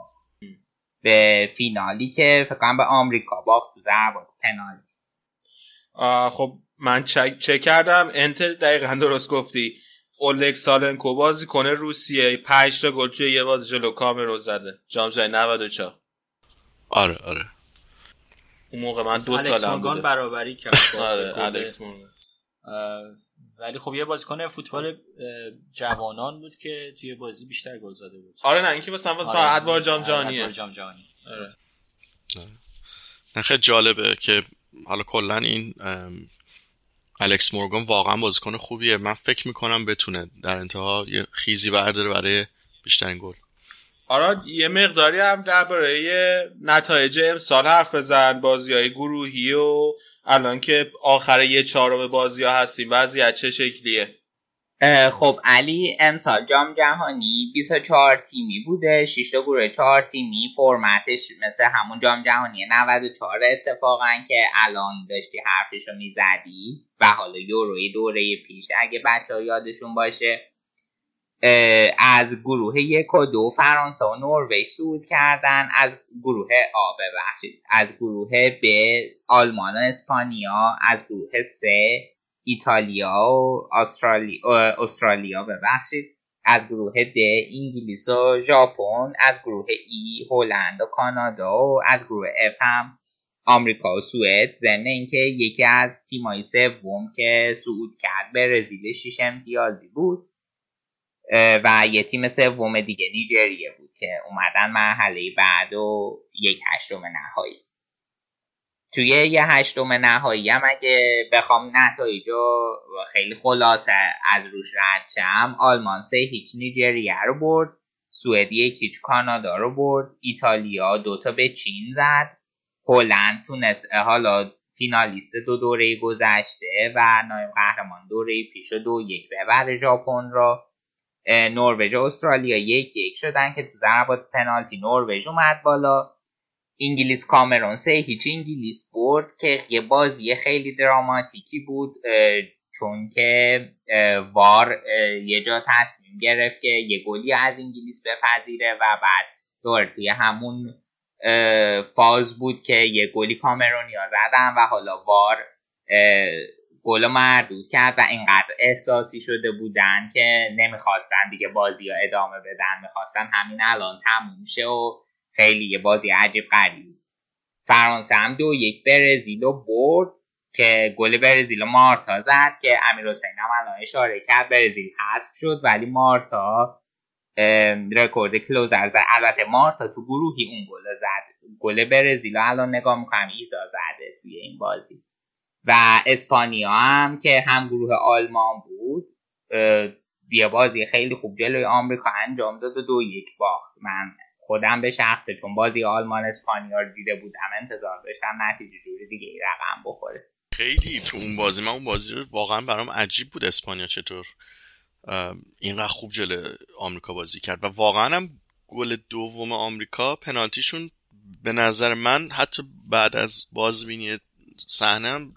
به فینالی که فکر کنم به آمریکا باخت تو ضربات پنالتی. خب من چک, چک کردم. انت دقیقا درست گفتی. اولک سالنکو بازی کنه روسیه. 5 تا گل توی یه بازی جلو کامرو زده. جام جهانی 94 آره آره. اون موقع من دو سالم بوده. برابری کرد آره. الکس مورگان. ولی خب یه بازیکن فوتبال جوانان بود که توی بازی بیشتر گل زده بود. آره نه اینکه مثلا واسه آره. ادوار جام آره، جهانیه. ادوار جام جهانی. آره. نه خیلی جالبه که حالا کلا این الکس مورگان واقعا بازیکن خوبیه. من فکر می‌کنم بتونه در انتها یه خیزی برداره برای بیشترین گل. آره یه مقداری هم درباره نتایج امسال حرف بزن بازی های گروهی و الان که آخر یه چهارم بازی ها هستیم وضعیت چه شکلیه؟ خب علی امسال جام جهانی 24 تیمی بوده 6 تا گروه 4 تیمی فرمتش مثل همون جام جهانی 94 اتفاقا که الان داشتی حرفشو می‌زدی و حالا یوروی دوره پیش اگه بچه ها یادشون باشه. از گروه یک و دو فرانسه و نروژ صعود کردن از گروه آ ببخشید. از گروه ب آلمان و اسپانیا از گروه سه ایتالیا و استرالیا, استرالیا ببخشید. از گروه د انگلیس و ژاپن از گروه ای هلند و کانادا و از گروه اف هم آمریکا و سوئد. ضمن اینکه یکی از تیمای سوم که صعود کرد برزیل شیش امتیازی بود. و یه تیم سوم دیگه نیجریه بود که اومدن مرحله بعد و یک هشتم نهایی. توی یه هشتم نهایی هم اگه بخوام نتایج رو خیلی خلاصه از روش رد شم آلمان سه هیچ نیجریه رو برد سوئد یک هیچ کانادا رو برد ایتالیا دوتا به چین زد هلند تونست حالا فینالیست دو دوره گذشته و نایب قهرمان دوره پیش و دو یک ببره ژاپن رو. نروژ و استرالیا یک یک شدن که تو ضربات پنالتی نروژ اومد بالا. انگلیس کامرون سه هیچ. انگلیس برد که یه بازی خیلی دراماتیکی بود چون که وار یه جا تصمیم گرفت که یه گلی از انگلیس بپذیره و بعد دوباره توی همون فاز بود که یه گلی کامرونیا زدن و حالا وار گل مردود کرد و اینقدر احساسی شده بودن که نمی‌خواستن دیگه بازی ها ادامه بدن. می‌خواستن همین الان تموم شه و خیلی یه بازی عجیب غریب فرانسه هم دو یک برزیل رو برد که گل برزیل مارتا زد که امیر حسین هم الان اشاره کرد برزیل حذف شد ولی مارتا رکورد کلوزر زد البته مارتا تو گروهی اون گل زد. گل برزیل الان نگاه می‌کنم ایزا زده توی این بازی. و اسپانیا هم که هم گروه آلمان بود یه بازی خیلی خوب جلوی آمریکا انجام داد و دو یک باخت. من خودم به شخصه چون بازی آلمان اسپانیا رو دیده بودم. انتظار داشتم نتیجه جوری دیگه ای رقم بخوره. خیلی تو اون بازی من اون بازی رو واقعا برام عجیب بود اسپانیا چطور اینقدر خوب جلو آمریکا بازی کرد. و واقعا هم گل دوم آمریکا پنالتیشون به نظر من حتی بعد از بازبینی صحنه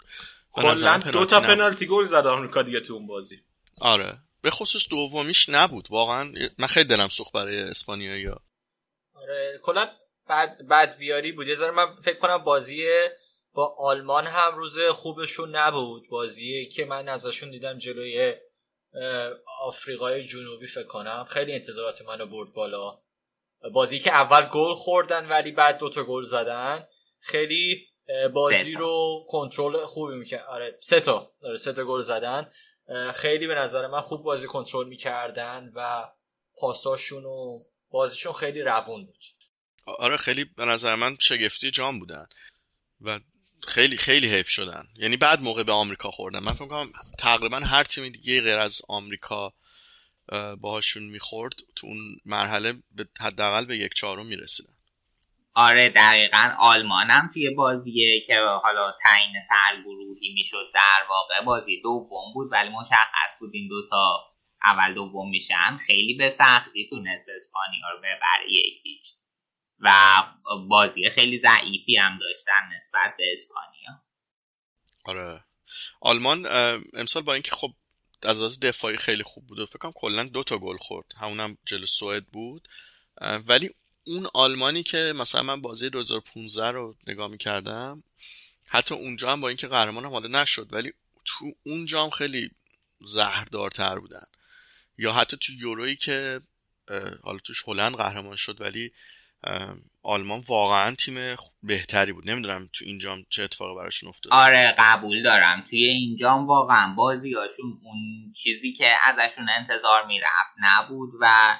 کلا دو تا. پنالتی گل زد آمریکا دیگه تو اون بازی. آره. به خصوص دومیش نبود. واقعا من خیلی دلم سوخت برای اسپانیایی ها آره کلا بد, بد بیاری بود. یه من فکر کنم بازی با آلمان هم روز خوبشون نبود. بازی که من ازشون دیدم جلوی آفریقای جنوبی فکر کنم. خیلی انتظارات منو برد بالا. بازی که اول گل خوردن ولی بعد دوتا گل زدن. خیلی بازی. رو کنترل خوبی می‌کرد آره سه تا. آره سه تا گل زدن. خیلی به نظر من خوب بازی کنترل می‌کردن و پاساشون و بازیشون خیلی روون بود. آره خیلی به نظر من شگفتی جام بودن و خیلی خیلی حیف شدن. یعنی بعد موقع به آمریکا خوردن. من فکر کنم تقریبا هر تیم دیگه غیر از آمریکا اه، باهاشون می‌خورد تو اون مرحله به حداقل به یک چهارم می‌رسیدن. آره دقیقا آلمان هم توی بازیه که حالا تعیین سرگروهی می‌شد در واقع. بازی دوم بود ولی مشخص بود این دوتا اول دوم میشن. خیلی به سختی تونست اسپانیا رو ببره یکیچ. و بازی خیلی ضعیفی هم داشتن نسبت به اسپانیا. آره. آلمان امسال با اینکه خب از لحاظ دفاعی خیلی خوب بود و فکر کلا دو تا گل خورد. همونم جلو سوئد بود. ولی اون آلمانی که مثلا من بازی 2015 رو نگاه می‌کردم حتی اونجا هم با اینکه قهرمان هم حالا نشد ولی تو اونجا هم خیلی زهردارتر بودن. یا حتی تو یورویی که حالا توش هلند قهرمان شد ولی آلمان واقعا تیم بهتری بود. نمی‌دونم تو اینجا چه اتفاقی براشون افتاد آره قبول دارم. توی اینجام واقعا بازیاشون اون چیزی که ازشون انتظار می‌رفت نبود و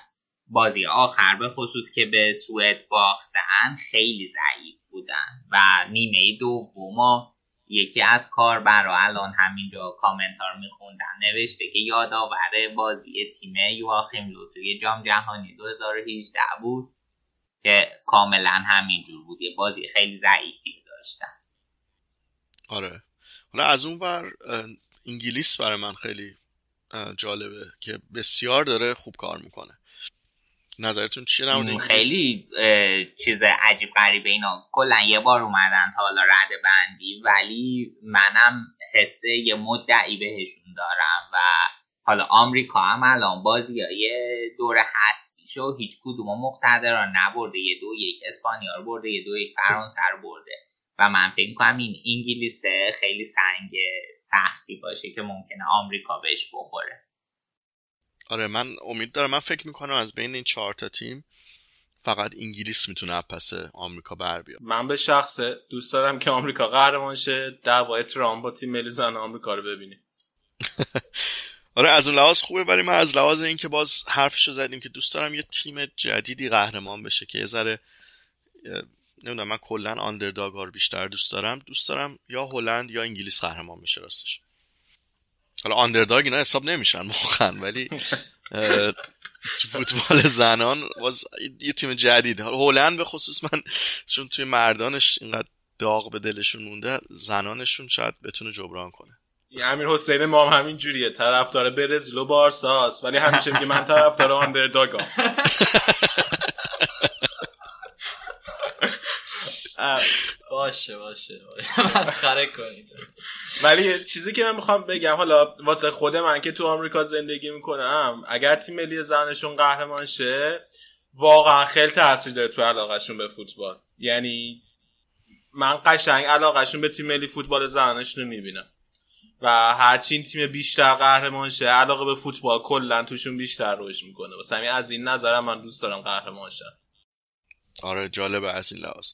بازی آخر به خصوص که به سوئد باختن خیلی ضعیف بودن و نیمه دوم یکی از کاربرا الان همینجا کامنت ها رو میخوندن. نوشته که یادآور بازی تیم یواخیم لو توی جام جهانی 2018 بود که کاملا همینجور بود. یه بازی خیلی ضعیفی داشتن. آره. حالا از اون اه، انگلیس برای من خیلی جالبه که بسیار داره خوب کار می‌کنه. نظرتون چیه نمونه اون خیلی چیز عجیب غریبه اینا. کلا یه بار اومدن تا حالا رد بندی ولی منم حسه یه مدعی بهشون دارم و حالا آمریکا هم الان بازی های دور حذفیشو هیچ کدوم مقتدران نبرده. یه دو یک اسپانیا رو برده یه دو یک فرانسه رو برده. و من فکر می‌کنم این انگلیسه خیلی سنگ سختی باشه که ممکنه آمریکا بهش بخوره. آره من امید دارم. من فکر می‌کنم از بین این چهار تا تیم فقط انگلیس می‌تونه پس آمریکا بر بیاد. من به شخصه دوست دارم که آمریکا قهرمان شه دعوای ترامپ با تیم ملی زن آمریکا رو ببینیم. آره از اون لحاظ خوبه ولی من از لحاظ اینکه باز حرفشو زدیم که دوست دارم یه تیم جدیدی قهرمان بشه که یه ذره نمی‌دونم من کلا آندرداگ ها رو بیشتر دوست دارم. دوست دارم یا هلند یا انگلیس قهرمان بشه راستش. حالا آندرداگ اینا حساب نمیشن واقعا ولی تو فوتبال زنان باز یه تیم جدید. هلند به خصوص من چون توی مردانش اینقدر داغ به دلشون مونده زنانشون شاید بتونه جبران کنه. یه امیر حسین ما هم همین جوریه طرفدار برزیل و بارساست ولی همیشه میگه من طرفدار آندرداگام اه، باشه باشه باشه. مسخره کنید. ولی چیزی که من می‌خوام بگم حالا واسه خود من که تو آمریکا زندگی می‌کنم اگر تیم ملی زنشون قهرمان شه واقعا خیلی تاثیر داره تو علاقهشون به فوتبال. یعنی من قشنگ علاقهشون به تیم ملی فوتبال زنانشون رو می‌بینم. و هرچی این تیم بیشتر قهرمان شه علاقه به فوتبال کلا توشون بیشتر رشد می‌کنه. واسه همین از این نظرم من دوست دارم قهرمان شن آره جالبه از این لحاظ.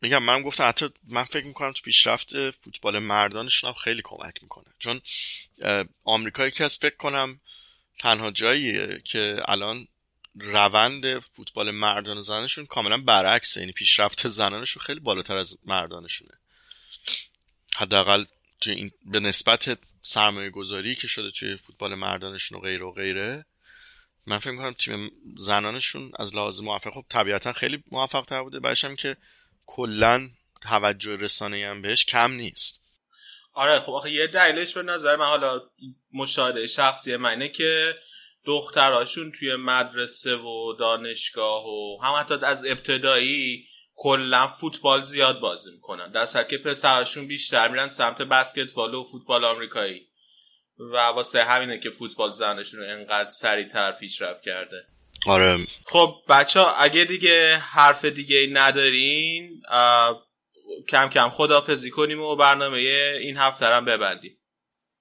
میگم من گفتم حتی من فکر می‌کنم تو پیشرفت فوتبال مردانشون هم خیلی کمک می‌کنه. چون آمریکا یکی از فکر کنم تنها جاییه که الان روند فوتبال مردان و زنانشون کاملا برعکسه. یعنی پیشرفت زنانشون خیلی بالاتر از مردانشونه. حداقل توی این به نسبت سرمایه گذاری که شده توی فوتبال مردانشون و غیره و غیره من فکر می‌کنم تیم زنانشون از لحاظ موفق خب طبیعتا خیلی موفق تر بوده. برایش که کلا توجه رسانه هم بهش کم نیست. آره خب آخه یه دلیلش به نظر من حالا مشاهده شخصی منه که دختراشون توی مدرسه و دانشگاه و هم حتی از ابتدایی کلا فوتبال زیاد بازی می‌کنن. در که پسراشون بیشتر میرن سمت بسکتبال و فوتبال آمریکایی. و واسه همینه که فوتبال زنشون انقدر سریعتر پیشرفت کرده. آره. خب بچه ها اگه دیگه حرف دیگه ندارین کم کم خدافزی کنیم و برنامه این هفته رو هم ببندیم.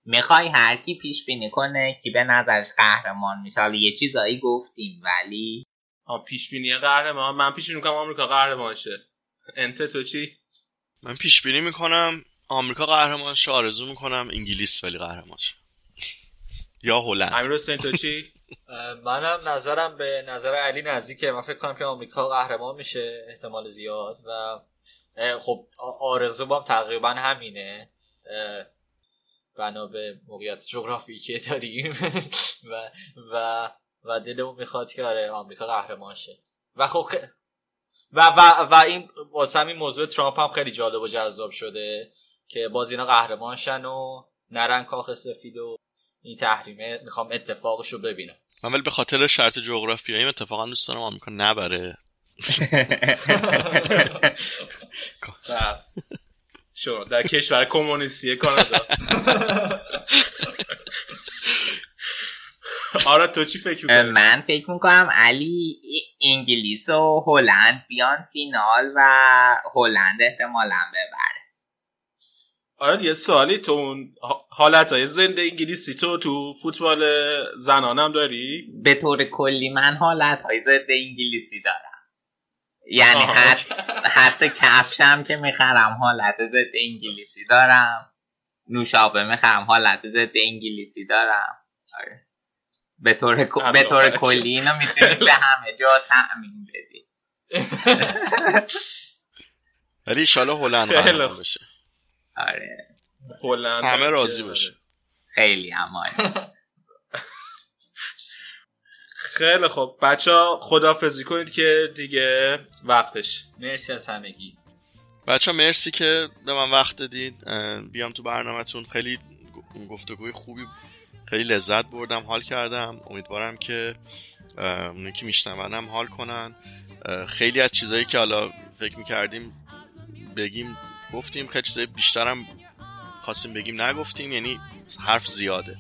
می‌خوای هر کی پیش بینی کنه کی به نظرش قهرمان میشه. حالا یه چیزایی گفتیم ولی آه، پیش بینی قهرمان. من پیش بینی می‌کنم آمریکا قهرمان شه. انت تو چی؟ من پیش بینی می‌کنم آمریکا قهرمان شه آرزو می‌کنم انگلیس ولی قهرمان شه. یا هلند. امیر حسین تو چی؟ منم نظرم به نظر علی نزدیکه. من فکر کنم که آمریکا قهرمان میشه احتمال زیاد و خب آرزو بام تقریبا همینه. بنا به موقعیت جغرافیایی که داریم. و و و دلمون می‌خواد که آره آمریکا قهرمان شه. و خب و و و این واسه همین موضوع ترامپ هم خیلی جالب و جذاب شده که باز اینا قهرمان شن و نرن کاخ سفید و این تحریمه می‌خوام اتفاقش رو ببینم. من ولی به خاطر شرط جغرافیایی اتفاقا دوست دارم آمریکا نبره. و شما در کشور کمونیستی کانادا. آره تو چی فکر می‌کنی؟ من فکر می‌کنم علی انگلیس و هلند بیان فینال و هلند احتمالا ببره. آره یه سوالی تو اون حالت های زنده انگلیسی تو تو فوتبال زنانم داری؟ به طور کلی من حالت های ضد انگلیسی دارم. یعنی حت... حتی کفشم که می‌خرم حالت ضد انگلیسی دارم. نوشابه می‌خرم حالت ضد انگلیسی دارم. آره. به طور, ک- به طور. کلی اینو می‌تونید به همه جا تأمین بدید ولی ایشالا هلند. بشه. آره. هلند همه راضی باشه. خیلی همه خیلی خوب. بچه ها خدافزی کنید که دیگه وقتش. مرسی از همگی. بچه مرسی که به من وقت دادید. اه، بیام تو برنامهتون. خیلی گفتگوی خوبی خیلی لذت بردم حال کردم. امیدوارم که اه، اونایی که میشنونم حال کنن. خیلی از چیزایی که حالا فکر می‌کردیم بگیم گفتیم خیلی چیزای بیشترم خواستیم بگیم نگفتیم یعنی حرف زیاده.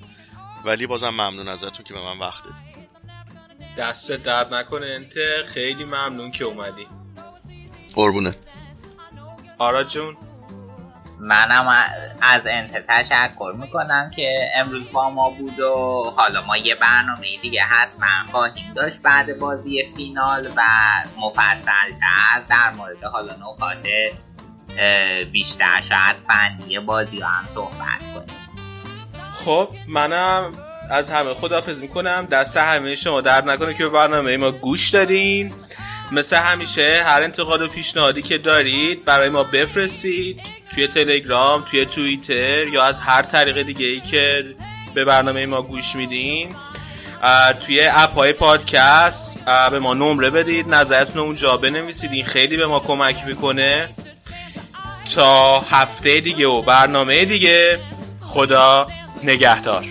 ولی بازم ممنون ازتون که به من وقت دادید. دست درد نکنه انت. خیلی ممنون که اومدی. قربونه آرا جون. منم از انت تشکر می‌کنم که امروز با ما بود و حالا ما یه برنامه دیگه حتما خواهیم داشت بعد بازی فینال و مفصلتر در مورد حالا نکات بیشتر شاید فنی بازی رو هم صحبت کنیم. خب منم از همه خدافز می‌کنم. دست همه شما درد نکنه که به برنامه ما گوش دارین مثل همیشه هر انتقاد و پیشنهادی که دارید برای ما بفرستید توی تلگرام توی توییتر یا از هر طریق دیگه ای که به برنامه ما گوش میدین. توی اپ های پادکست به ما نمره بدید نظرتون اونجا بنویسید. این خیلی به ما کمک می‌کنه. تا هفته دیگه و برنامه دیگه. خدا نگهدار.